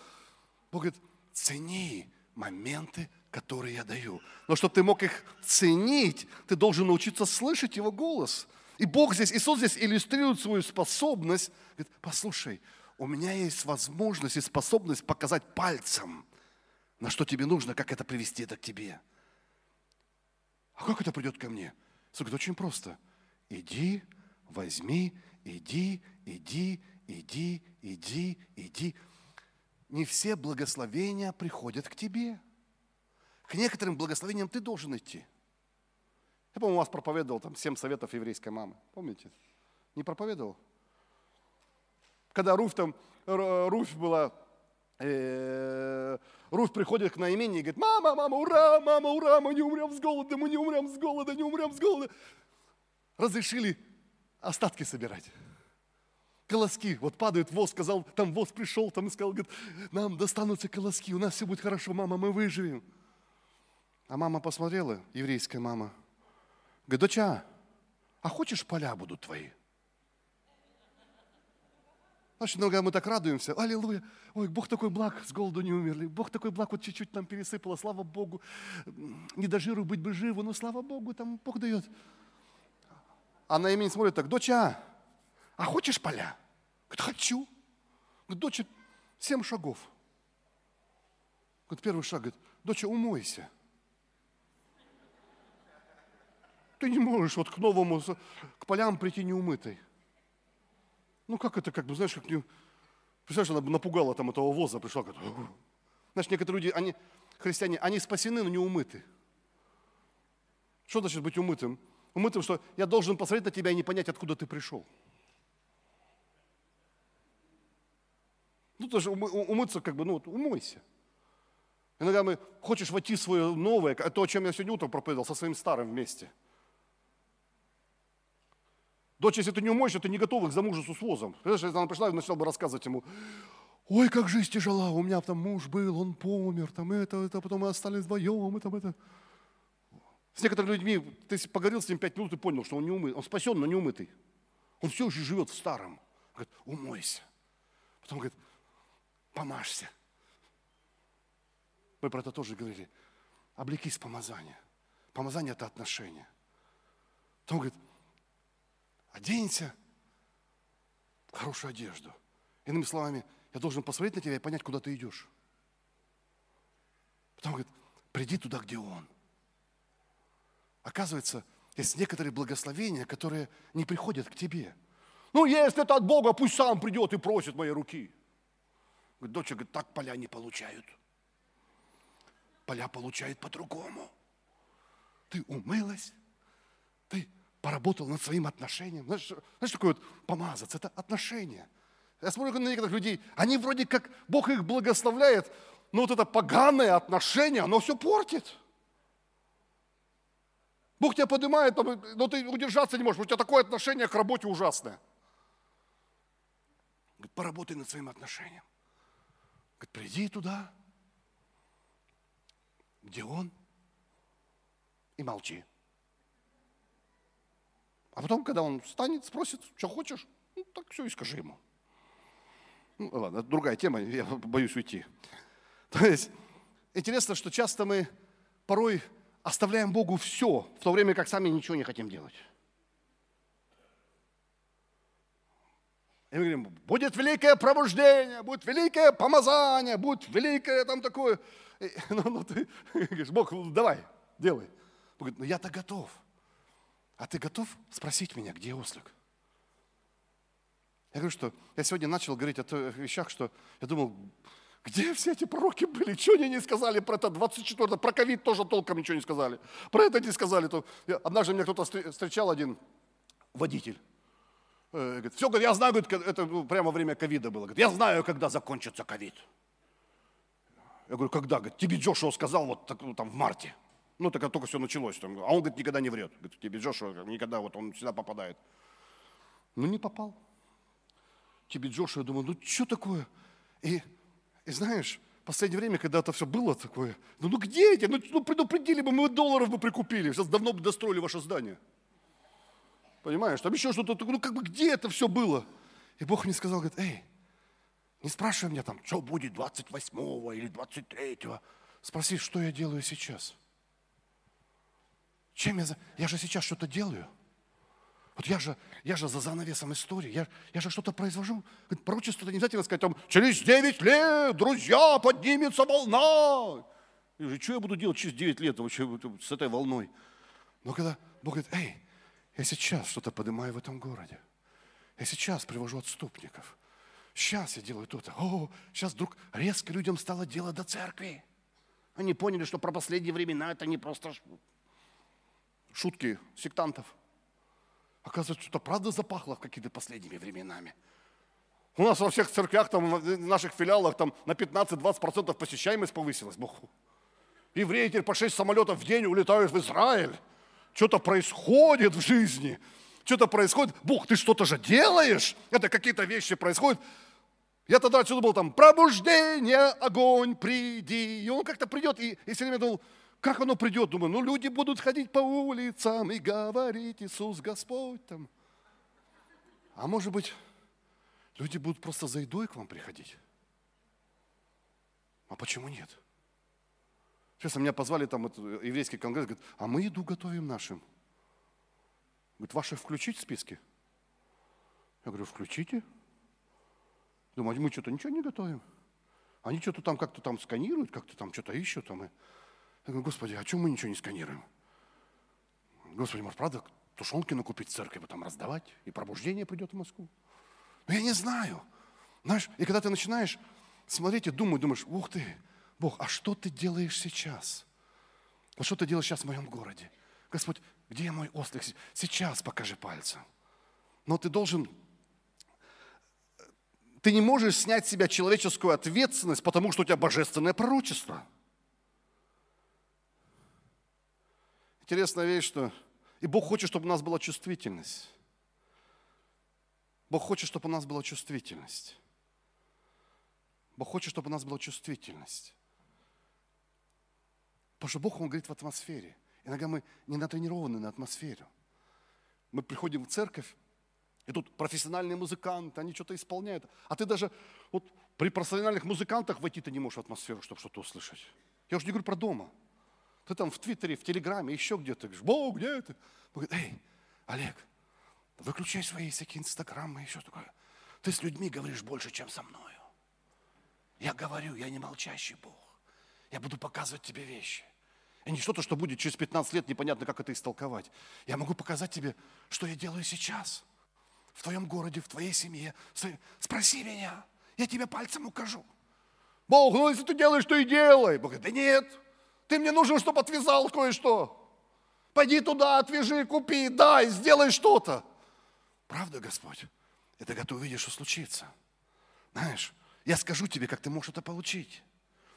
Speaker 1: Бог говорит, цени моменты, которые я даю. Но чтобы ты мог их ценить, ты должен научиться слышать его голос – и Бог здесь, Иисус здесь иллюстрирует свою способность. Говорит, послушай, у меня есть возможность и способность показать пальцем, на что тебе нужно, как это привести это к тебе. А как это придет ко мне? Иисус говорит, очень просто. Иди, возьми, иди, иди, иди, иди, иди. Не все благословения приходят к тебе. К некоторым благословениям ты должен идти. Я, по-моему, вас проповедовал там семь советов еврейской мамы. Помните? Не проповедовал? Когда Руф там, Руф была, э, Руф приходит к Наимене и говорит, мама, мама, ура, мама, ура, мы не умрем с голода, мы не умрем с голода, не умрем с голода. Разрешили остатки собирать. Колоски, вот падают воз, сказал, там воз пришел, там и сказал, говорит, нам достанутся колоски, у нас все будет хорошо, мама, мы выживем. А мама посмотрела, еврейская мама, Говорит, доча, а хочешь поля будут твои? Значит, иногда мы так радуемся, аллилуйя, ой, Бог такой благ, с голоду не умерли, Бог такой благ, вот чуть-чуть нам пересыпало, слава Богу, не до жиру быть бы живу, но слава Богу, там Бог дает. А на имени смотрит так, доча, а хочешь поля? Говорит, хочу. Говорит, доча, семь шагов. Говорит, первый шаг, говорит, доча, умойся. Ты не можешь вот к новому, к полям прийти неумытой. Ну как это, как бы, знаешь, как не... Представляешь, она напугала там этого воза, пришла, говорит, знаешь, некоторые люди, они, христиане, они спасены, но не умыты. Что значит быть умытым? Умытым, что я должен посмотреть на тебя и не понять, откуда ты пришел. Ну, тоже умыться, как бы, ну, вот, умойся. Иногда мы, хочешь войти в свое новое, то, о чем я сегодня утром проповедовал, со своим старым вместе – Дочь, если ты не умоешь, ты не готова к замужеству с возом. Понимаешь, если она пришла и начала бы рассказывать ему, ой, как жизнь тяжела, у меня там муж был, он помер, там это, это, потом мы остались вдвоем, и там это. С некоторыми людьми, ты поговорил с ним пять минут и понял, что он не умыт, он спасен, но не умытый. Он все еще живет в старом. Говорит, умойся. Потом говорит, помажься. Мы про это тоже говорили. Облекись помазание. Помазание – это отношение. Потом говорит, оденься в хорошую одежду. Иными словами, я должен посмотреть на тебя и понять, куда ты идешь. Потом говорит, приди туда, где Он. Оказывается, есть некоторые благословения, которые не приходят к тебе. Ну, если это от Бога, пусть сам придет и просит моей руки. Говорит, доча, говорит, так поля не получают. Поля получают по-другому. Ты умылась, поработал над своим отношением. Знаешь, знаешь такое вот помазаться? Это отношение. Я смотрю на некоторых людей, они вроде как, Бог их благословляет, но вот это поганое отношение, оно все портит. Бог тебя поднимает, но ты удержаться не можешь, у тебя такое отношение к работе ужасное. Говорит, поработай над своим отношением. Говорит, приди туда, где он, и молчи. А потом, когда он встанет, спросит, что хочешь, ну, так все и скажи ему. Ну, ладно, это другая тема, я боюсь уйти. То есть, интересно, что часто мы порой оставляем Богу все, в то время как сами ничего не хотим делать. И мы говорим, будет великое пробуждение, будет великое помазание, будет великое там такое. Ну, ну, ты говоришь, Бог, давай, делай. Он говорит, ну я-то готов. А ты готов спросить меня, где ослик? Я говорю, что я сегодня начал говорить о тех вещах, что я думал, где все эти пророки были? Что они не сказали про это 24 Про ковид тоже толком ничего не сказали. Про это не сказали. Однажды меня кто-то встречал, один водитель. Э, говорит, все, я знаю, говорит, это прямо время ковида было. Говорит, я знаю, когда закончится ковид. Я говорю, когда? Говорит, тебе Джошуа сказал вот так, ну, там в марте. Ну, так только все началось. Там. А он, говорит, никогда не врет. Говорит, тебе Джошуа никогда, вот он всегда попадает. Ну, не попал. Тебе Джошуа, думаю, ну, что такое? И, и знаешь, в последнее время, когда это все было такое, ну, ну где эти? Ну, ну предупредили бы, мы долларов бы прикупили. Сейчас давно бы достроили ваше здание. Понимаешь, там еще что-то, ну как бы где это все было? И Бог мне сказал, говорит, эй, не спрашивай меня там, что будет 28-го или 23-го. Спроси, что я делаю сейчас. Чем я за... Я же сейчас что-то делаю. Вот я же, я же за занавесом истории, я, я же что-то произвожу. Пророчество-то не обязательно сказать, там, через 9 лет, друзья, поднимется волна. И что я буду делать через 9 лет вообще с этой волной? Но когда Бог говорит, эй, я сейчас что-то поднимаю в этом городе. Я сейчас привожу отступников. Сейчас я делаю то-то. О, сейчас вдруг резко людям стало дело до церкви. Они поняли, что про последние времена это не просто шутки сектантов. Оказывается, что-то правда запахло какими-то последними временами. У нас во всех церквях, там, в наших филиалах там, на 15-20% посещаемость повысилась. Бог. Евреи теперь по 6 самолетов в день улетают в Израиль что-то происходит в жизни, что-то происходит. Бог, ты что-то же делаешь, это какие-то вещи происходят. Я тогда отсюда был там, пробуждение, огонь, приди. И он как-то придет, и, и все время думал, как оно придет? Думаю, ну люди будут ходить по улицам и говорить, Иисус Господь там. А может быть, люди будут просто за едой к вам приходить? А почему нет? Сейчас меня позвали там еврейский конгресс, говорит, а мы еду готовим нашим. Говорит, ваши включить в списки? Я говорю, включите. Думаю, мы что-то ничего не готовим. Они что-то там как-то там сканируют, как-то там что-то ищут. Там. И... Я говорю, Господи, а чем мы ничего не сканируем? Господи, может, правда, тушенки накупить в церкви, там раздавать, и пробуждение придет в Москву? Но я не знаю. Знаешь, и когда ты начинаешь смотреть и думать, думаешь, ух ты, Бог, а что ты делаешь сейчас? Вот что ты делаешь сейчас в моем городе? Господь, где мой ослик? Сейчас покажи пальцем. Но ты должен... Ты не можешь снять с себя человеческую ответственность, потому что у тебя божественное пророчество. Интересная вещь, что и Бог хочет, чтобы у нас была чувствительность. Бог хочет, чтобы у нас была чувствительность. Бог хочет, чтобы у нас была чувствительность. Потому что Бог, Он говорит в атмосфере. Иногда мы не натренированы на атмосферу. Мы приходим в церковь, и тут профессиональные музыканты, они что-то исполняют. А ты даже вот при профессиональных музыкантах войти ты не можешь в атмосферу, чтобы что-то услышать. Я уже не говорю про дома. Ты там в Твиттере, в Телеграме, еще где-то. Говоришь, Бог, где ты? Он говорит, эй, Олег, выключай свои всякие инстаграмы и еще такое. Ты с людьми говоришь больше, чем со мною. Я говорю, я не молчащий Бог. Я буду показывать тебе вещи. И не что-то, что будет через 15 лет, непонятно, как это истолковать. Я могу показать тебе, что я делаю сейчас. В твоем городе, в твоей семье. Спроси меня, я тебе пальцем укажу. Бог, ну если ты делаешь, то и делай. Бог говорит, да нет, ты мне нужен, чтобы отвязал кое-что. Пойди туда, отвяжи, купи, дай, сделай что-то. Правда, Господь? Это готов увидишь, что случится. Знаешь, я скажу тебе, как ты можешь это получить.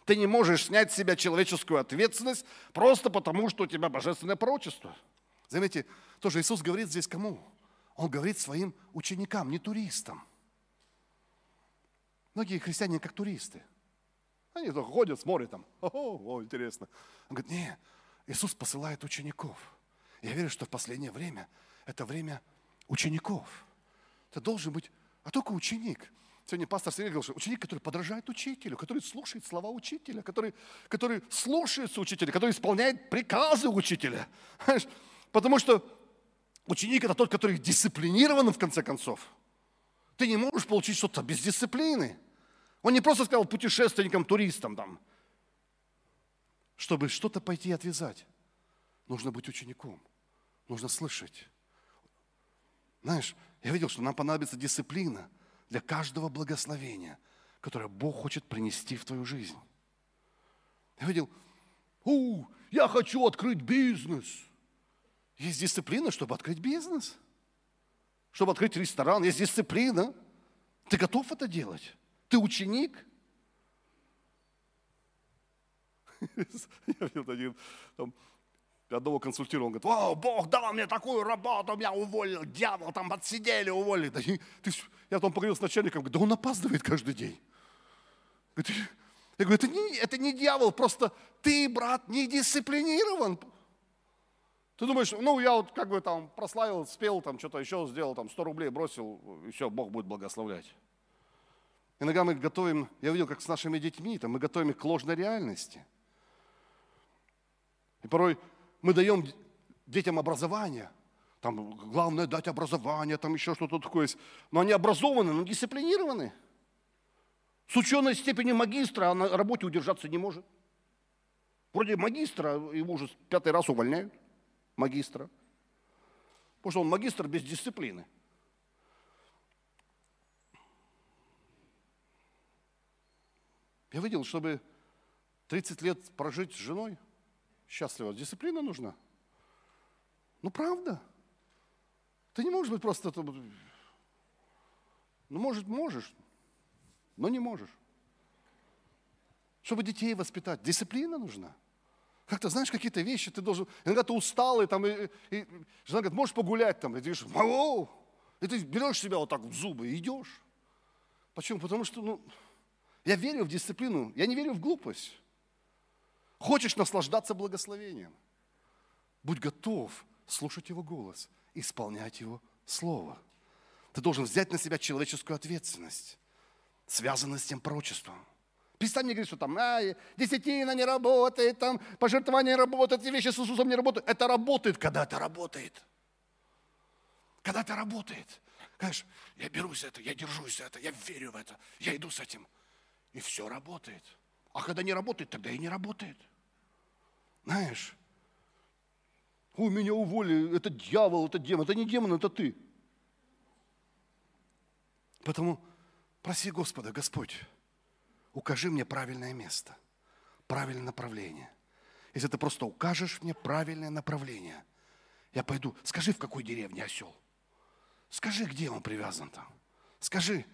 Speaker 1: Ты не можешь снять с себя человеческую ответственность просто потому, что у тебя божественное пророчество. Заметьте, тоже Иисус говорит здесь кому? Он говорит своим ученикам, не туристам. Многие христиане как туристы. Они только ходят, смотрят там. О, о, интересно. Он говорит, не, Иисус посылает учеников. Я верю, что в последнее время это время учеников. Это должен быть, а только ученик. Сегодня пастор Сергей говорил, что ученик, который подражает учителю, который слушает слова учителя, который, который слушается учителя, который исполняет приказы учителя. Потому что ученик – это тот, который дисциплинирован в конце концов. Ты не можешь получить что-то без дисциплины. Он не просто сказал путешественникам, туристам там. Чтобы что-то пойти отвязать, нужно быть учеником. Нужно слышать. Знаешь, я видел, что нам понадобится дисциплина для каждого благословения, которое Бог хочет принести в твою жизнь. Я видел, у, я хочу открыть бизнес. Есть дисциплина, чтобы открыть бизнес. Чтобы открыть ресторан, есть дисциплина. Ты готов это делать? Ты ученик? Я видел один, там, одного консультировал, он говорит, о, Бог дал мне такую работу, меня уволил, дьявол, там отсидели, уволили. Да, ты, я потом поговорил с начальником, говорит, да он опаздывает каждый день. Я говорю, это не, это не дьявол, просто ты, брат, не дисциплинирован. Ты думаешь, ну я вот как бы там прославил, спел, там что-то еще сделал, там 100 рублей бросил, и все, Бог будет благословлять. Иногда мы готовим, я видел, как с нашими детьми, там, мы готовим их к ложной реальности. И порой мы даем детям образование. Там главное дать образование, там еще что-то такое есть. Но они образованы, но дисциплинированы. С ученой степенью магистра, а на работе удержаться не может. Вроде магистра, его уже пятый раз увольняют, магистра. Потому что он магистр без дисциплины. Я видел, чтобы 30 лет прожить с женой счастливо, дисциплина нужна. Ну, правда. Ты не можешь быть просто... Ну, может, можешь, но не можешь. Чтобы детей воспитать, дисциплина нужна. Как-то, знаешь, какие-то вещи ты должен... Иногда ты усталый, там, и, и жена говорит, можешь погулять там, и ты говоришь, Вау! и ты берешь себя вот так в зубы и идешь. Почему? Потому что, ну, я верю в дисциплину, я не верю в глупость. Хочешь наслаждаться благословением? Будь готов слушать Его голос, исполнять Его Слово. Ты должен взять на себя человеческую ответственность связано с тем пророчеством. Перестань мне говорить, что там а, десятина не работает, там пожертвование не работает, эти вещи с Иисусом не работают. Это работает, когда это работает. Когда это работает. Конечно, я берусь за это, я держусь за это, я верю в это, я иду с этим. И все работает. А когда не работает, тогда и не работает. Знаешь, у меня уволили, это дьявол, это демон. Это не демон, это ты. Потому Проси Господа, Господь, укажи мне правильное место, правильное направление. Если ты просто укажешь мне правильное направление, я пойду. Скажи, в какой деревне осел. Скажи, где он привязан там. Скажи,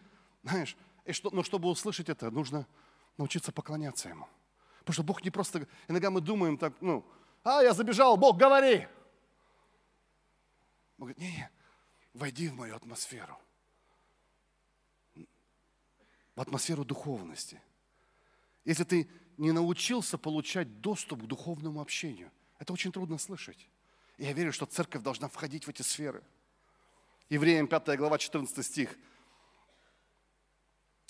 Speaker 1: знаешь, и что, но чтобы услышать это, нужно научиться поклоняться ему. Потому что Бог не просто... Иногда мы думаем так, ну, а, я забежал, Бог, говори. Он говорит, не, не, войди в мою атмосферу в атмосферу духовности. Если ты не научился получать доступ к духовному общению, это очень трудно слышать. И я верю, что церковь должна входить в эти сферы. Евреям 5 глава 14 стих.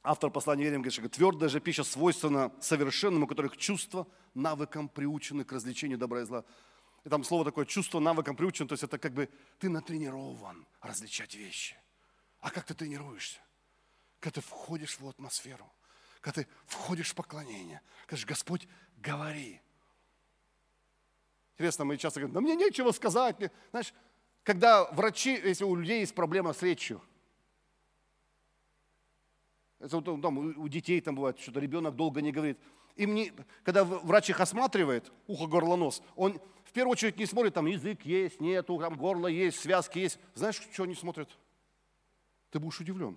Speaker 1: Автор послания Евреям говорит, что твердая же пища свойственна совершенному, у которых чувства навыкам приучены к развлечению добра и зла. И там слово такое, чувство навыкам приучено, то есть это как бы ты натренирован различать вещи. А как ты тренируешься? когда ты входишь в атмосферу, когда ты входишь в поклонение, говоришь, Господь, говори. Интересно, мы часто говорим, да мне нечего сказать. Знаешь, когда врачи, если у людей есть проблема с речью, это вот, там, у детей там бывает, что-то ребенок долго не говорит. И мне, когда врач их осматривает, ухо, горло, нос, он в первую очередь не смотрит, там язык есть, нету, там горло есть, связки есть. Знаешь, что они смотрят? Ты будешь удивлен.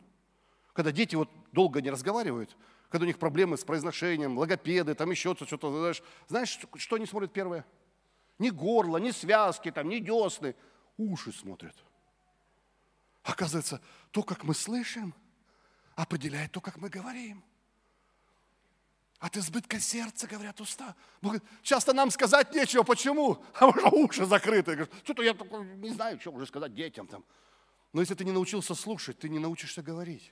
Speaker 1: Когда дети вот долго не разговаривают, когда у них проблемы с произношением, логопеды, там еще что-то, знаешь, знаешь, что они смотрят первое? Ни горло, ни связки, там, ни десны, уши смотрят. Оказывается, то, как мы слышим, определяет то, как мы говорим. От избытка сердца, говорят уста. Бог часто нам сказать нечего. Почему? А уже уши закрыты. Что-то я не знаю, что уже сказать детям там. Но если ты не научился слушать, ты не научишься говорить.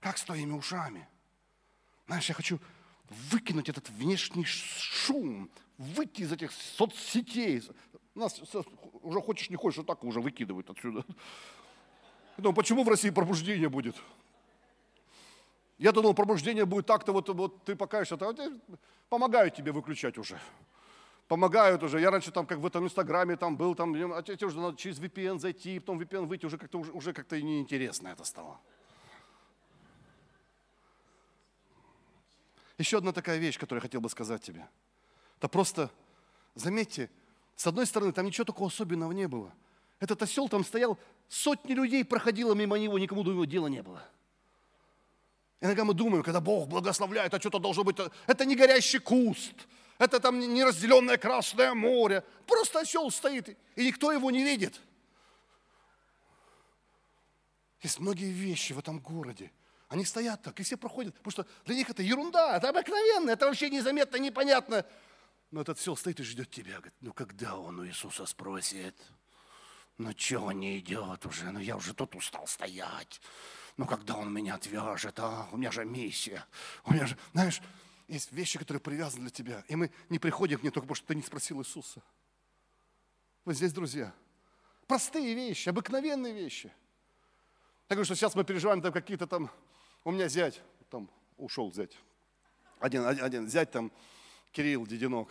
Speaker 1: Как с твоими ушами? Знаешь, я хочу выкинуть этот внешний шум, выйти из этих соцсетей. Нас уже хочешь, не хочешь, вот так уже выкидывают отсюда. думаю, почему в России пробуждение будет? Я думал, пробуждение будет так-то, вот, вот ты покаешься, а помогают тебе выключать уже. Помогают уже. Я раньше там как в этом инстаграме там был, там, а тебе уже надо через VPN зайти, потом VPN выйти, уже как-то уже, уже как-то неинтересно это стало. Еще одна такая вещь, которую я хотел бы сказать тебе. Это просто, заметьте, с одной стороны, там ничего такого особенного не было. Этот осел там стоял, сотни людей проходило мимо него, никому до него дела не было. Иногда мы думаем, когда Бог благословляет, а что-то должно быть, это не горящий куст, это там не разделенное Красное море. Просто осел стоит, и никто его не видит. Есть многие вещи в этом городе, они стоят так, и все проходят, потому что для них это ерунда, это обыкновенно, это вообще незаметно, непонятно. Но этот все стоит и ждет тебя. Говорит, ну когда он у Иисуса спросит, ну что он не идет уже, ну я уже тут устал стоять. Ну когда он меня отвяжет, а у меня же миссия. У меня же, знаешь, есть вещи, которые привязаны для тебя. И мы не приходим к ним только потому, что ты не спросил Иисуса. Вот здесь, друзья, простые вещи, обыкновенные вещи. Говорю, что сейчас мы переживаем там какие-то там у меня зять, там ушел зять, один, один, один зять там, Кирилл Дединок.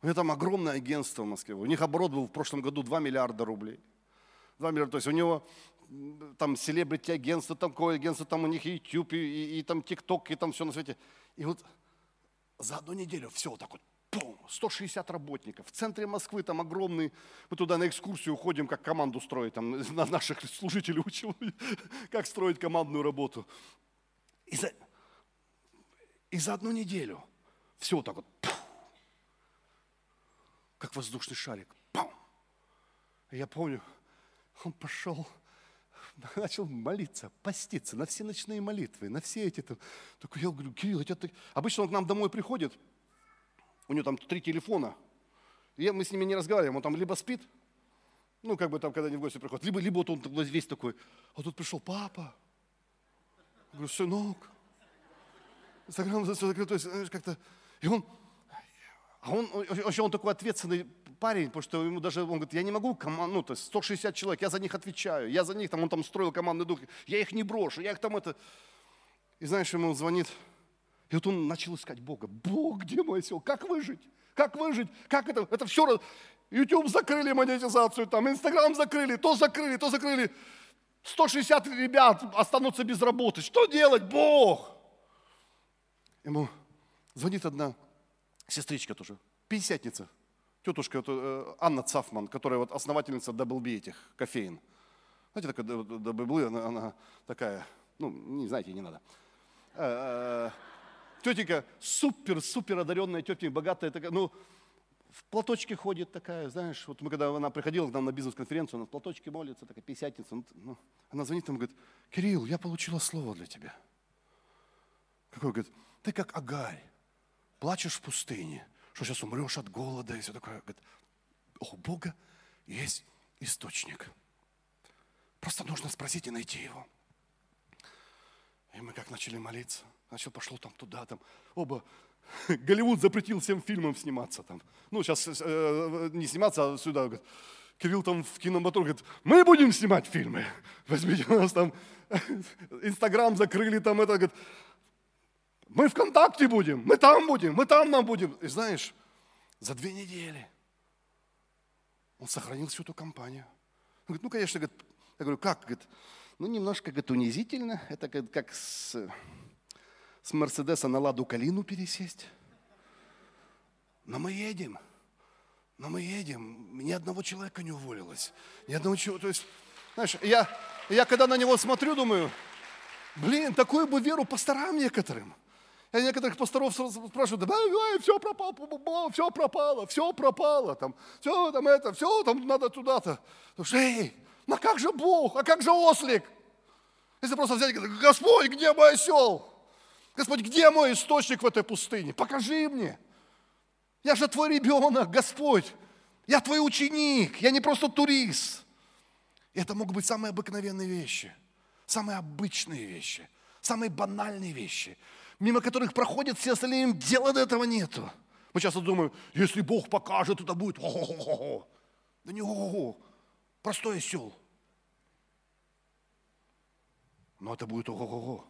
Speaker 1: У него там огромное агентство в Москве. У них оборот был в прошлом году 2 миллиарда рублей. 2 миллиарда, то есть у него там селебрити агентство, там какое агентство, там у них YouTube, и, и, и там TikTok, и там все на свете. И вот за одну неделю все вот так вот, пум, 160 работников. В центре Москвы там огромный, мы туда на экскурсию уходим, как команду строить, там на наших служителей учил, как строить командную работу. И за, и за одну неделю все так вот, как воздушный шарик. Пум. Я помню, он пошел, начал молиться, поститься на все ночные молитвы, на все эти там. Такой, я говорю, Кирилл, это ты... Обычно он к нам домой приходит, у него там три телефона. И мы с ними не разговариваем, он там либо спит, ну, как бы там, когда они в гости приходят, либо, либо вот он весь такой, а тут пришел папа, говорю, сынок. Инстаграм, то есть как-то, и он, а он, вообще он такой ответственный парень, потому что ему даже, он говорит, я не могу, команд, ну, то есть 160 человек, я за них отвечаю, я за них, там, он там строил командный дух, я их не брошу, я их там это... И знаешь, ему звонит, и вот он начал искать Бога. Бог, где мой сел? Как выжить? Как выжить? Как это? Это все... YouTube закрыли монетизацию, там, Инстаграм закрыли, то закрыли, то закрыли. 160 ребят останутся без работы. Что делать, Бог? Ему звонит одна сестричка тоже, пятидесятница, тетушка э, Анна Цафман, которая вот основательница WB этих, кофеин. Знаете, такая WB, она, она такая, ну, не знаете, не надо. Э, э, тетенька супер, супер одаренная тетенька, богатая такая, ну, в платочке ходит такая, знаешь, вот мы когда она приходила к нам на бизнес-конференцию, она в платочке молится, такая пятидесятница, ну, ну, она звонит нам и говорит, Кирилл, я получила слово для тебя. Какой, говорит, ты как Агарь, плачешь в пустыне, что сейчас умрешь от голода и все такое. Говорит, у Бога есть источник. Просто нужно спросить и найти его. И мы как начали молиться, начал, пошло там туда, там, оба Голливуд запретил всем фильмам сниматься там. Ну, сейчас э, не сниматься, а сюда. Говорит, Кирилл там в киномотор говорит, мы будем снимать фильмы. Возьмите у нас там, Инстаграм закрыли там это. Говорит, мы ВКонтакте будем, мы там будем, мы там нам будем. И знаешь, за две недели он сохранил всю эту компанию. Он говорит, ну, конечно, говорит, я говорю, как? Говорит, ну, немножко, говорит, унизительно. Это как с с Мерседеса на Ладу Калину пересесть. Но мы едем. Но мы едем. Ни одного человека не уволилось. Ни одного человека. То есть, знаешь, я, я когда на него смотрю, думаю, блин, такую бы веру пасторам некоторым. Я некоторых пасторов спрашиваю, да, все пропало, все пропало, все пропало, там, все там это, все там надо туда-то. Эй, ну как же Бог, а как же ослик? Если просто взять, Господь, где мой осел? Господь, где мой источник в этой пустыне? Покажи мне. Я же твой ребенок, Господь. Я твой ученик, я не просто турист. Это могут быть самые обыкновенные вещи, самые обычные вещи, самые банальные вещи, мимо которых проходят все остальные, им дела до этого нету. Мы часто думаем, если Бог покажет, это будет о-хо-хо-хо. Да не о-хо-хо, простой осел. Но это будет ого-го.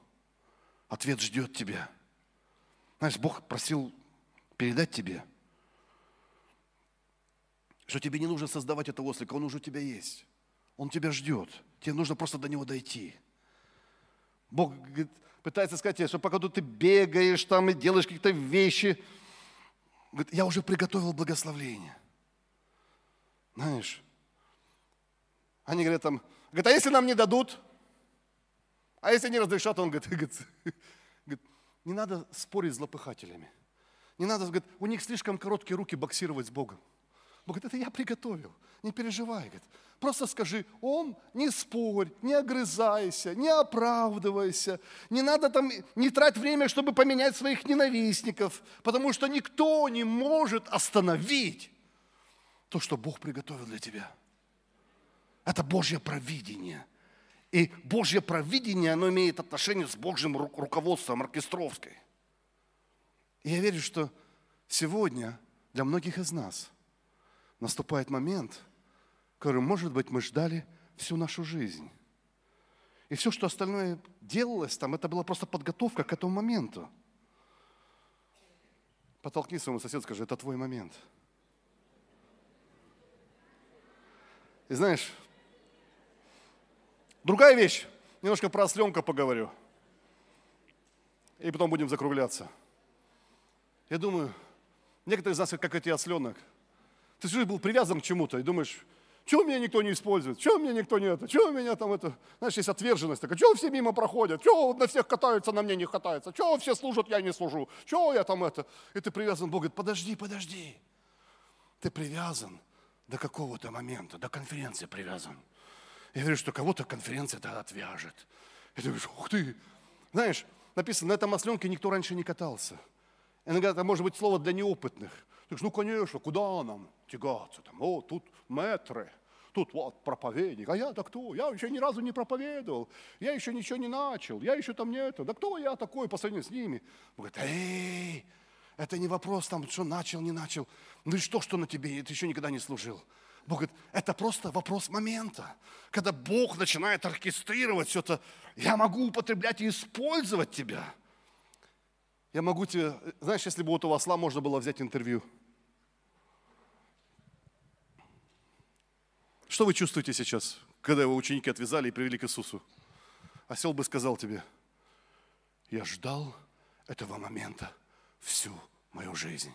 Speaker 1: Ответ ждет тебя. Знаешь, Бог просил передать тебе, что тебе не нужно создавать этого ослика, он уже у тебя есть. Он тебя ждет. Тебе нужно просто до него дойти. Бог говорит, пытается сказать тебе, что пока ты бегаешь там и делаешь какие-то вещи, говорит, я уже приготовил благословление. Знаешь, они говорят там, говорит, а если нам не дадут? А если не разрешат, он говорит, говорит, не надо спорить с злопыхателями. Не надо, говорит, у них слишком короткие руки боксировать с Богом. Бог говорит, это я приготовил, не переживай. Говорит. Просто скажи, он, не спорь, не огрызайся, не оправдывайся. Не надо там, не трать время, чтобы поменять своих ненавистников, потому что никто не может остановить то, что Бог приготовил для тебя. Это Божье провидение. И Божье провидение, оно имеет отношение с Божьим руководством оркестровской. И я верю, что сегодня для многих из нас – наступает момент, который, может быть, мы ждали всю нашу жизнь. И все, что остальное делалось там, это была просто подготовка к этому моменту. Потолкни своему соседу, скажи, это твой момент. И знаешь, другая вещь, немножко про осленка поговорю. И потом будем закругляться. Я думаю, некоторые из нас, как эти осленок – ты всю жизнь был привязан к чему-то и думаешь, чего меня никто не использует, чего меня никто не это, чего меня там это, знаешь, есть отверженность такая, чего все мимо проходят, чего на всех катаются, на мне не катаются, чего все служат, я не служу, чего я там это. И ты привязан, Бог говорит, подожди, подожди. Ты привязан до какого-то момента, до конференции привязан. Я говорю, что кого-то конференция тогда отвяжет. И ты говоришь, ух ты. Знаешь, написано, на этом осленке никто раньше не катался. Иногда это может быть слово для неопытных. Говоришь, ну, конечно, куда нам тягаться? Там, о, тут метры, тут вот проповедник. А я-то кто? Я еще ни разу не проповедовал. Я еще ничего не начал. Я еще там не это. Да кто я такой по сравнению с ними? Он говорит, эй, это не вопрос там, что начал, не начал. Ну и что, что на тебе? Ты еще никогда не служил. Бог говорит, это просто вопрос момента. Когда Бог начинает оркестрировать все это, я могу употреблять и использовать тебя. Я могу тебе, знаешь, если бы вот у осла можно было взять интервью – Что вы чувствуете сейчас, когда его ученики отвязали и привели к Иисусу? Осел бы сказал тебе, я ждал этого момента всю мою жизнь.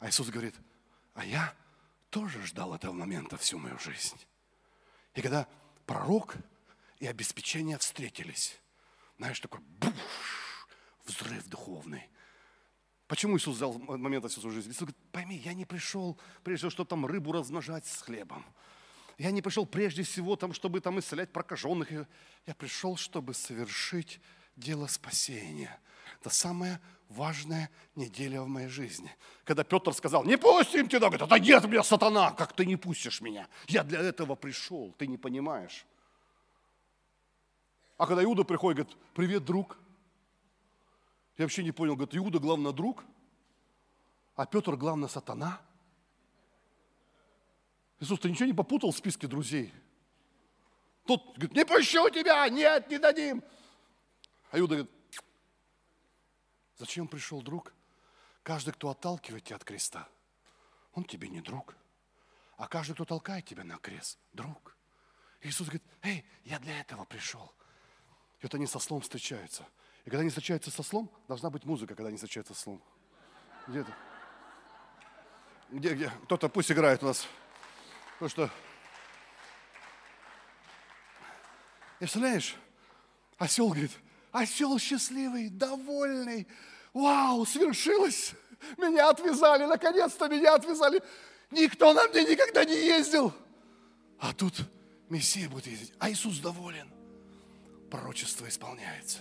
Speaker 1: А Иисус говорит, а я тоже ждал этого момента всю мою жизнь. И когда пророк и обеспечение встретились, знаешь, такой буш, взрыв духовный. Почему Иисус взял момент всю свою жизнь? Иисус говорит, пойми, я не пришел, прежде всего, чтобы там рыбу размножать с хлебом. Я не пришел прежде всего, там, чтобы там исцелять прокаженных. Я пришел, чтобы совершить дело спасения. Это самая важная неделя в моей жизни. Когда Петр сказал, не пустим тебя, говорит, отойди от меня, сатана, как ты не пустишь меня? Я для этого пришел, ты не понимаешь. А когда Иуда приходит, говорит, привет, друг. Я вообще не понял, говорит, Иуда главный друг, а Петр главный сатана – Иисус, ты ничего не попутал в списке друзей? Тут говорит, не пущу тебя, нет, не дадим. А Иуда говорит, зачем пришел друг? Каждый, кто отталкивает тебя от креста, он тебе не друг. А каждый, кто толкает тебя на крест, друг. Иисус говорит, эй, я для этого пришел. И вот они со слом встречаются. И когда они встречаются со слом, должна быть музыка, когда они встречаются со слом. Где-то. Где, где? Кто-то пусть играет у нас. Потому что, представляешь, осел говорит, осел счастливый, довольный, вау, свершилось, меня отвязали, наконец-то меня отвязали. Никто на мне никогда не ездил. А тут Мессия будет ездить, а Иисус доволен. Пророчество исполняется.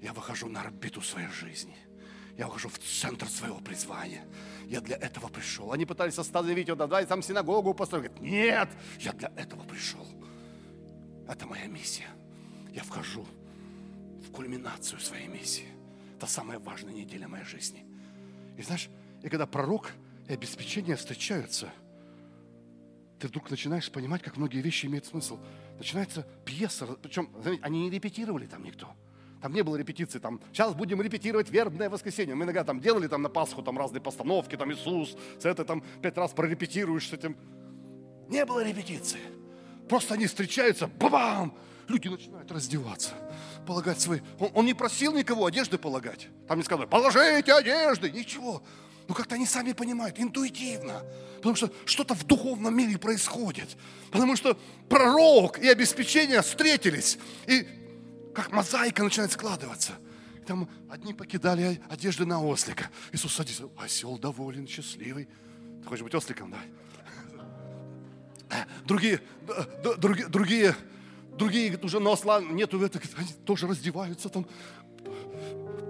Speaker 1: Я выхожу на орбиту своей жизни – я ухожу в центр своего призвания. Я для этого пришел. Они пытались остановить его, давай там синагогу построить. Говорит, нет, я для этого пришел. Это моя миссия. Я вхожу в кульминацию своей миссии. Это самая важная неделя моей жизни. И знаешь, и когда пророк и обеспечение встречаются, ты вдруг начинаешь понимать, как многие вещи имеют смысл. начинается пьеса. Причем, заметьте, они не репетировали там никто. Там не было репетиции, там, сейчас будем репетировать вербное воскресенье. Мы иногда там делали там на Пасху там разные постановки, там Иисус, с этой там пять раз прорепетируешь с этим. Не было репетиции. Просто они встречаются, бам! Люди начинают раздеваться, полагать свои... Он, он не просил никого одежды полагать. Там не сказали, положите одежды, ничего. Но как-то они сами понимают, интуитивно. Потому что что-то в духовном мире происходит. Потому что пророк и обеспечение встретились. И как мозаика начинает складываться. И там одни покидали одежды на ослика. Иисус садится. Осел доволен, счастливый. Ты хочешь быть осликом, да? Другие, другие, другие, другие уже на осла нету, они тоже раздеваются там,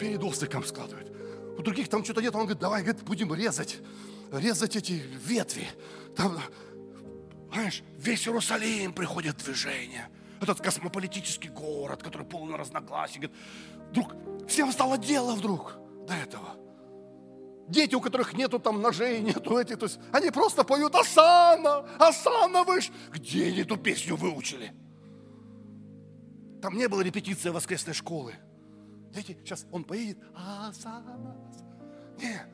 Speaker 1: перед осликом складывают. У других там что-то нет, он говорит, давай, говорит, будем резать, резать эти ветви. Там, знаешь, весь Иерусалим приходит в движение. Этот космополитический город, который полон разногласий. Говорит, вдруг всем стало дело вдруг до этого. Дети, у которых нету там ножей, нету этих, то есть они просто поют Асана, Асана выш. Где они эту песню выучили? Там не было репетиции воскресной школы. Дети, сейчас он поедет, Асана. Нет,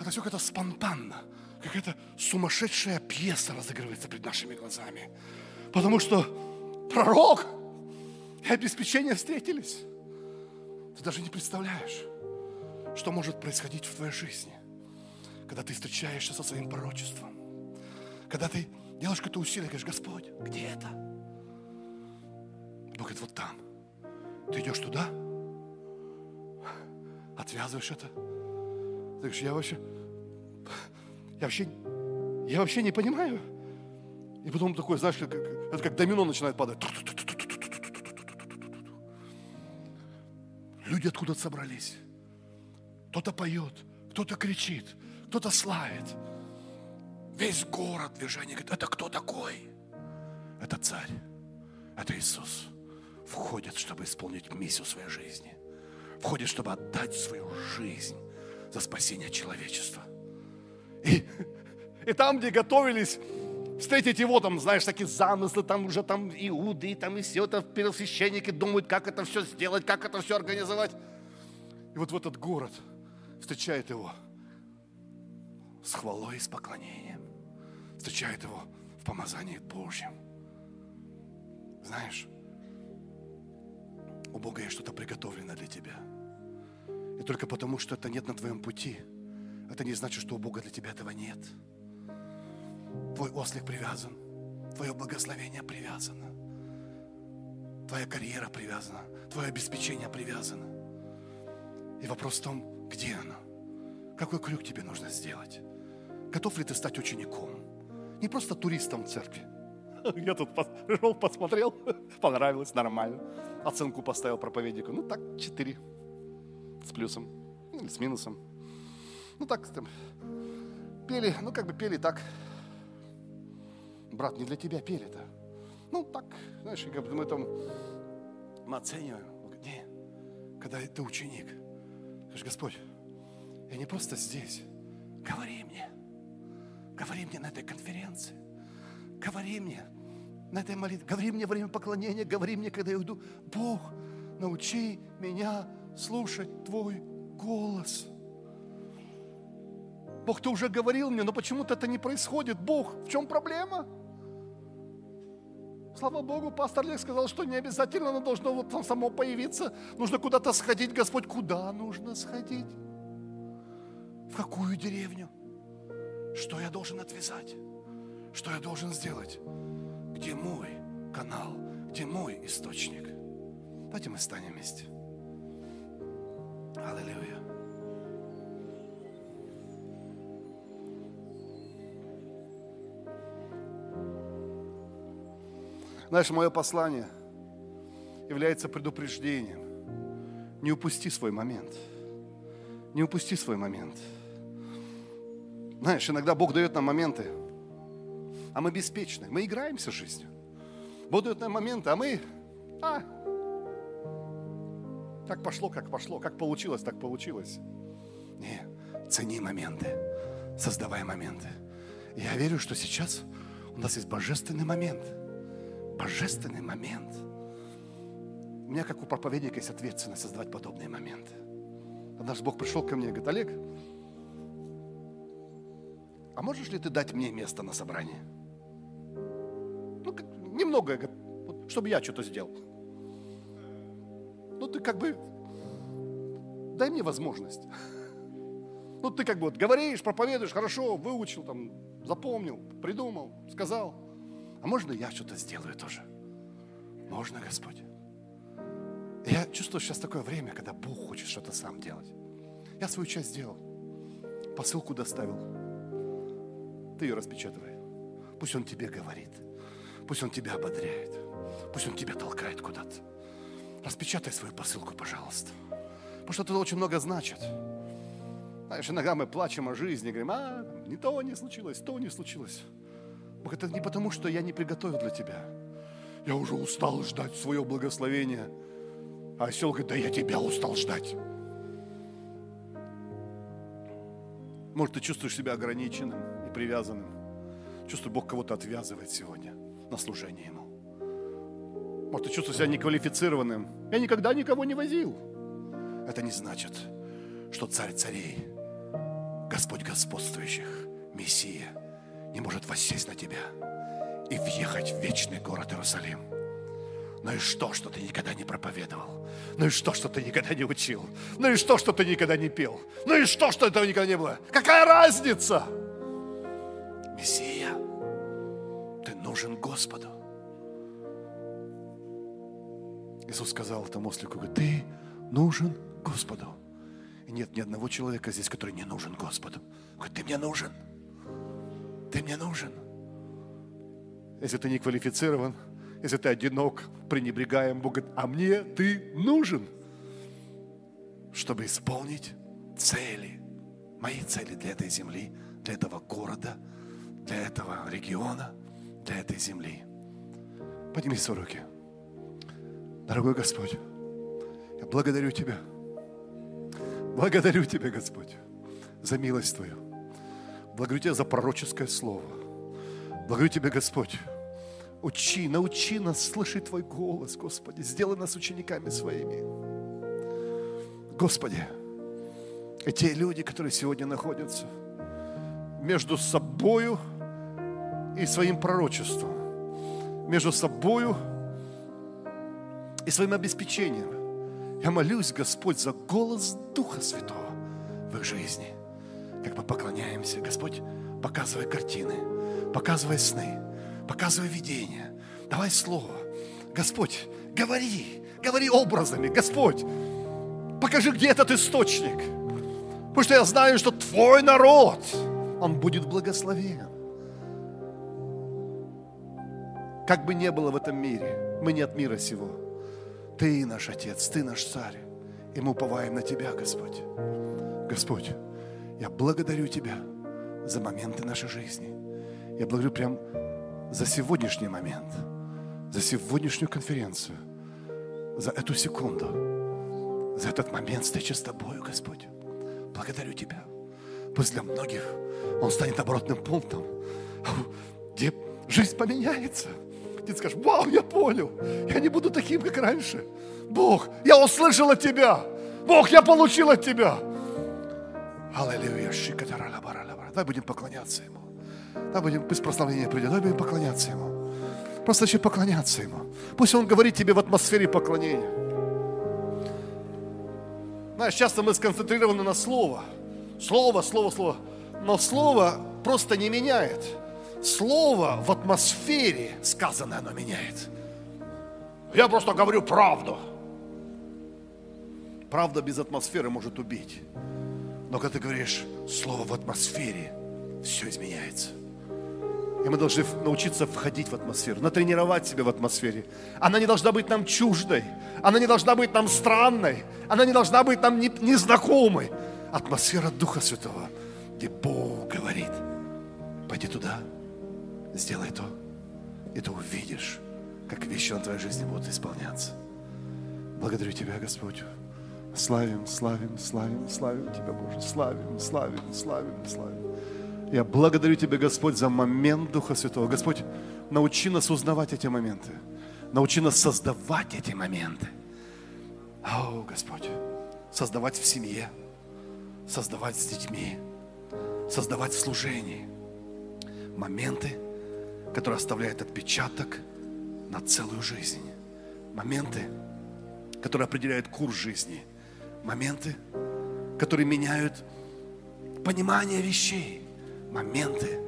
Speaker 1: это все как-то спонтанно. Какая-то сумасшедшая пьеса разыгрывается перед нашими глазами. Потому что пророк и обеспечение встретились. Ты даже не представляешь что может происходить в твоей жизни, когда ты встречаешься со своим пророчеством, когда ты делаешь какое-то усилие, говоришь, Господь, где это? Бог говорит, вот там. Ты идешь туда, отвязываешь это. Ты говоришь, я вообще, я вообще, я вообще не понимаю. И потом такой, знаешь, как, это как домино начинает падать. Люди откуда-то собрались. Кто-то поет, кто-то кричит, кто-то славит. Весь город движение говорит, это кто такой? Это царь, это Иисус. Входит, чтобы исполнить миссию своей жизни. Входит, чтобы отдать свою жизнь за спасение человечества. И, и там, где готовились встретить его, там, знаешь, такие замыслы, там уже там иуды, там и все это первосвященники думают, как это все сделать, как это все организовать. И вот в этот город – встречает его с хвалой и с поклонением. Встречает его в помазании Божьем. Знаешь, у Бога есть что-то приготовлено для тебя. И только потому, что это нет на твоем пути, это не значит, что у Бога для тебя этого нет. Твой ослик привязан, твое благословение привязано, твоя карьера привязана, твое обеспечение привязано. И вопрос в том, где оно? Какой крюк тебе нужно сделать? Готов ли ты стать учеником? Не просто туристом в церкви. Я тут пришел, посмотрел, понравилось, нормально. Оценку поставил проповеднику. Ну так, четыре. С плюсом. Или с минусом. Ну так, там, пели, ну как бы пели так. Брат, не для тебя пели-то. Ну так, знаешь, как мы там, мы оцениваем. Не, когда ты ученик – Скажи, Господь, я не просто здесь. Говори мне. Говори мне на этой конференции. Говори мне на этой молитве. Говори мне во время поклонения. Говори мне, когда я уйду. Бог, научи меня слушать Твой голос. Бог, Ты уже говорил мне, но почему-то это не происходит. Бог, в чем проблема? Слава Богу, пастор Олег сказал, что не обязательно оно должно вот там само появиться. Нужно куда-то сходить. Господь, куда нужно сходить? В какую деревню? Что я должен отвязать? Что я должен сделать? Где мой канал? Где мой источник? Давайте мы станем вместе. Аллилуйя. Знаешь, мое послание является предупреждением. Не упусти свой момент. Не упусти свой момент. Знаешь, иногда Бог дает нам моменты, а мы беспечны. Мы играемся жизнью. Бог дает нам моменты, а мы... А, так пошло, как пошло, как получилось, так получилось. Не, цени моменты, создавай моменты. Я верю, что сейчас у нас есть божественный момент – божественный момент. У меня, как у проповедника, есть ответственность создавать подобные моменты. Однажды Бог пришел ко мне и говорит, Олег, а можешь ли ты дать мне место на собрании? Ну, немного, чтобы я что-то сделал. Ну, ты как бы, дай мне возможность. Ну, ты как бы вот говоришь, проповедуешь, хорошо, выучил, там, запомнил, придумал, сказал. А можно я что-то сделаю тоже? Можно, Господь. Я чувствую сейчас такое время, когда Бог хочет что-то сам делать. Я свою часть сделал. Посылку доставил. Ты ее распечатывай. Пусть Он тебе говорит. Пусть Он тебя ободряет. Пусть Он тебя толкает куда-то. Распечатай свою посылку, пожалуйста. Потому что это очень много значит. Знаешь, иногда мы плачем о жизни, говорим, а, не то не случилось, то не случилось. Бог, это не потому, что я не приготовил для тебя. Я уже устал ждать свое благословение. А осел говорит, да я тебя устал ждать. Может, ты чувствуешь себя ограниченным и привязанным. Чувствую, Бог кого-то отвязывает сегодня на служение Ему. Может, ты чувствуешь себя неквалифицированным. Я никогда никого не возил. Это не значит, что царь царей, Господь господствующих, Мессия, не может воссесть на тебя и въехать в вечный город Иерусалим. Ну и что, что ты никогда не проповедовал? Ну и что, что ты никогда не учил? Ну и что, что ты никогда не пел? Ну и что, что этого никогда не было? Какая разница? Мессия, ты нужен Господу. Иисус сказал этому ослику, ты нужен Господу. И нет ни одного человека здесь, который не нужен Господу. Говорит, ты мне нужен. Ты мне нужен. Если ты не квалифицирован, если ты одинок, пренебрегаем, Бог говорит, а мне ты нужен, чтобы исполнить цели, мои цели для этой земли, для этого города, для этого региона, для этой земли. Подними свои руки. Дорогой Господь, я благодарю Тебя – Благодарю Тебя, Господь, за милость Твою. Благодарю Тебя за пророческое слово. Благодарю Тебя, Господь. Учи, научи нас слышать Твой голос, Господи. Сделай нас учениками своими. Господи, и те люди, которые сегодня находятся между собою и своим пророчеством, между собою и своим обеспечением, я молюсь, Господь, за голос Духа Святого в их жизни. Как мы поклоняемся, Господь, показывай картины, показывай сны, показывай видения, давай слово. Господь, говори, говори образами, Господь, покажи, где этот источник. Потому что я знаю, что Твой народ, он будет благословен. Как бы ни было в этом мире, мы не от мира сего – ты наш Отец, Ты наш Царь. И мы уповаем на Тебя, Господь. Господь, я благодарю Тебя за моменты нашей жизни. Я благодарю прям за сегодняшний момент, за сегодняшнюю конференцию, за эту секунду, за этот момент встречи с Тобою, Господь. Благодарю Тебя. Пусть для многих он станет оборотным пунктом, где жизнь поменяется – ты скажешь, вау, я понял, я не буду таким, как раньше. Бог, я услышал от Тебя. Бог, я получил от Тебя. Аллилуйя. Давай будем поклоняться Ему. Давай будем, пусть прославление придет, давай будем поклоняться Ему. Просто начни поклоняться Ему. Пусть Он говорит тебе в атмосфере поклонения. Знаешь, часто мы сконцентрированы на слово. Слово, слово, слово. Но слово просто не меняет слово в атмосфере сказанное, оно меняет. Я просто говорю правду. Правда без атмосферы может убить. Но когда ты говоришь слово в атмосфере, все изменяется. И мы должны научиться входить в атмосферу, натренировать себя в атмосфере. Она не должна быть нам чуждой, она не должна быть нам странной, она не должна быть нам незнакомой. Атмосфера Духа Святого, где Бог говорит, пойди туда, сделай то, и ты увидишь, как вещи на твоей жизни будут исполняться. Благодарю Тебя, Господь. Славим, славим, славим, славим Тебя, Боже. Славим, славим, славим, славим. Я благодарю Тебя, Господь, за момент Духа Святого. Господь,
Speaker 2: научи нас узнавать эти моменты. Научи нас создавать эти моменты. О, Господь, создавать в семье, создавать с детьми, создавать в служении. Моменты, которые оставляют отпечаток на целую жизнь. Моменты, которые определяют курс жизни. Моменты, которые меняют понимание вещей. Моменты,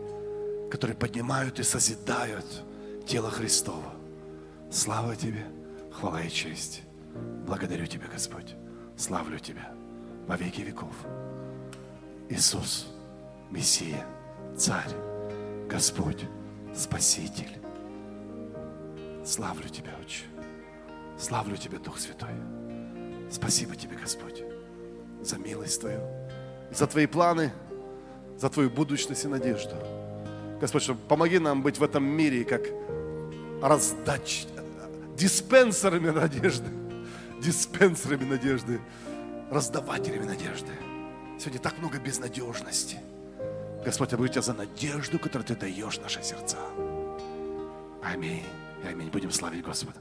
Speaker 2: которые поднимают и созидают тело Христова. Слава Тебе, хвала и честь. Благодарю Тебя, Господь. Славлю Тебя во веки веков. Иисус, Мессия, Царь, Господь, Спаситель. Славлю Тебя, Отче. Славлю Тебя, Дух Святой. Спасибо Тебе, Господь, за милость Твою, за Твои планы, за Твою будущность и надежду. Господь, чтобы помоги нам быть в этом мире как раздач, диспенсерами надежды, диспенсерами надежды, раздавателями надежды. Сегодня так много безнадежности. Господь, я благодарю Тебя за надежду, которую Ты даешь в наши сердца. Аминь. Аминь. Будем славить Господа.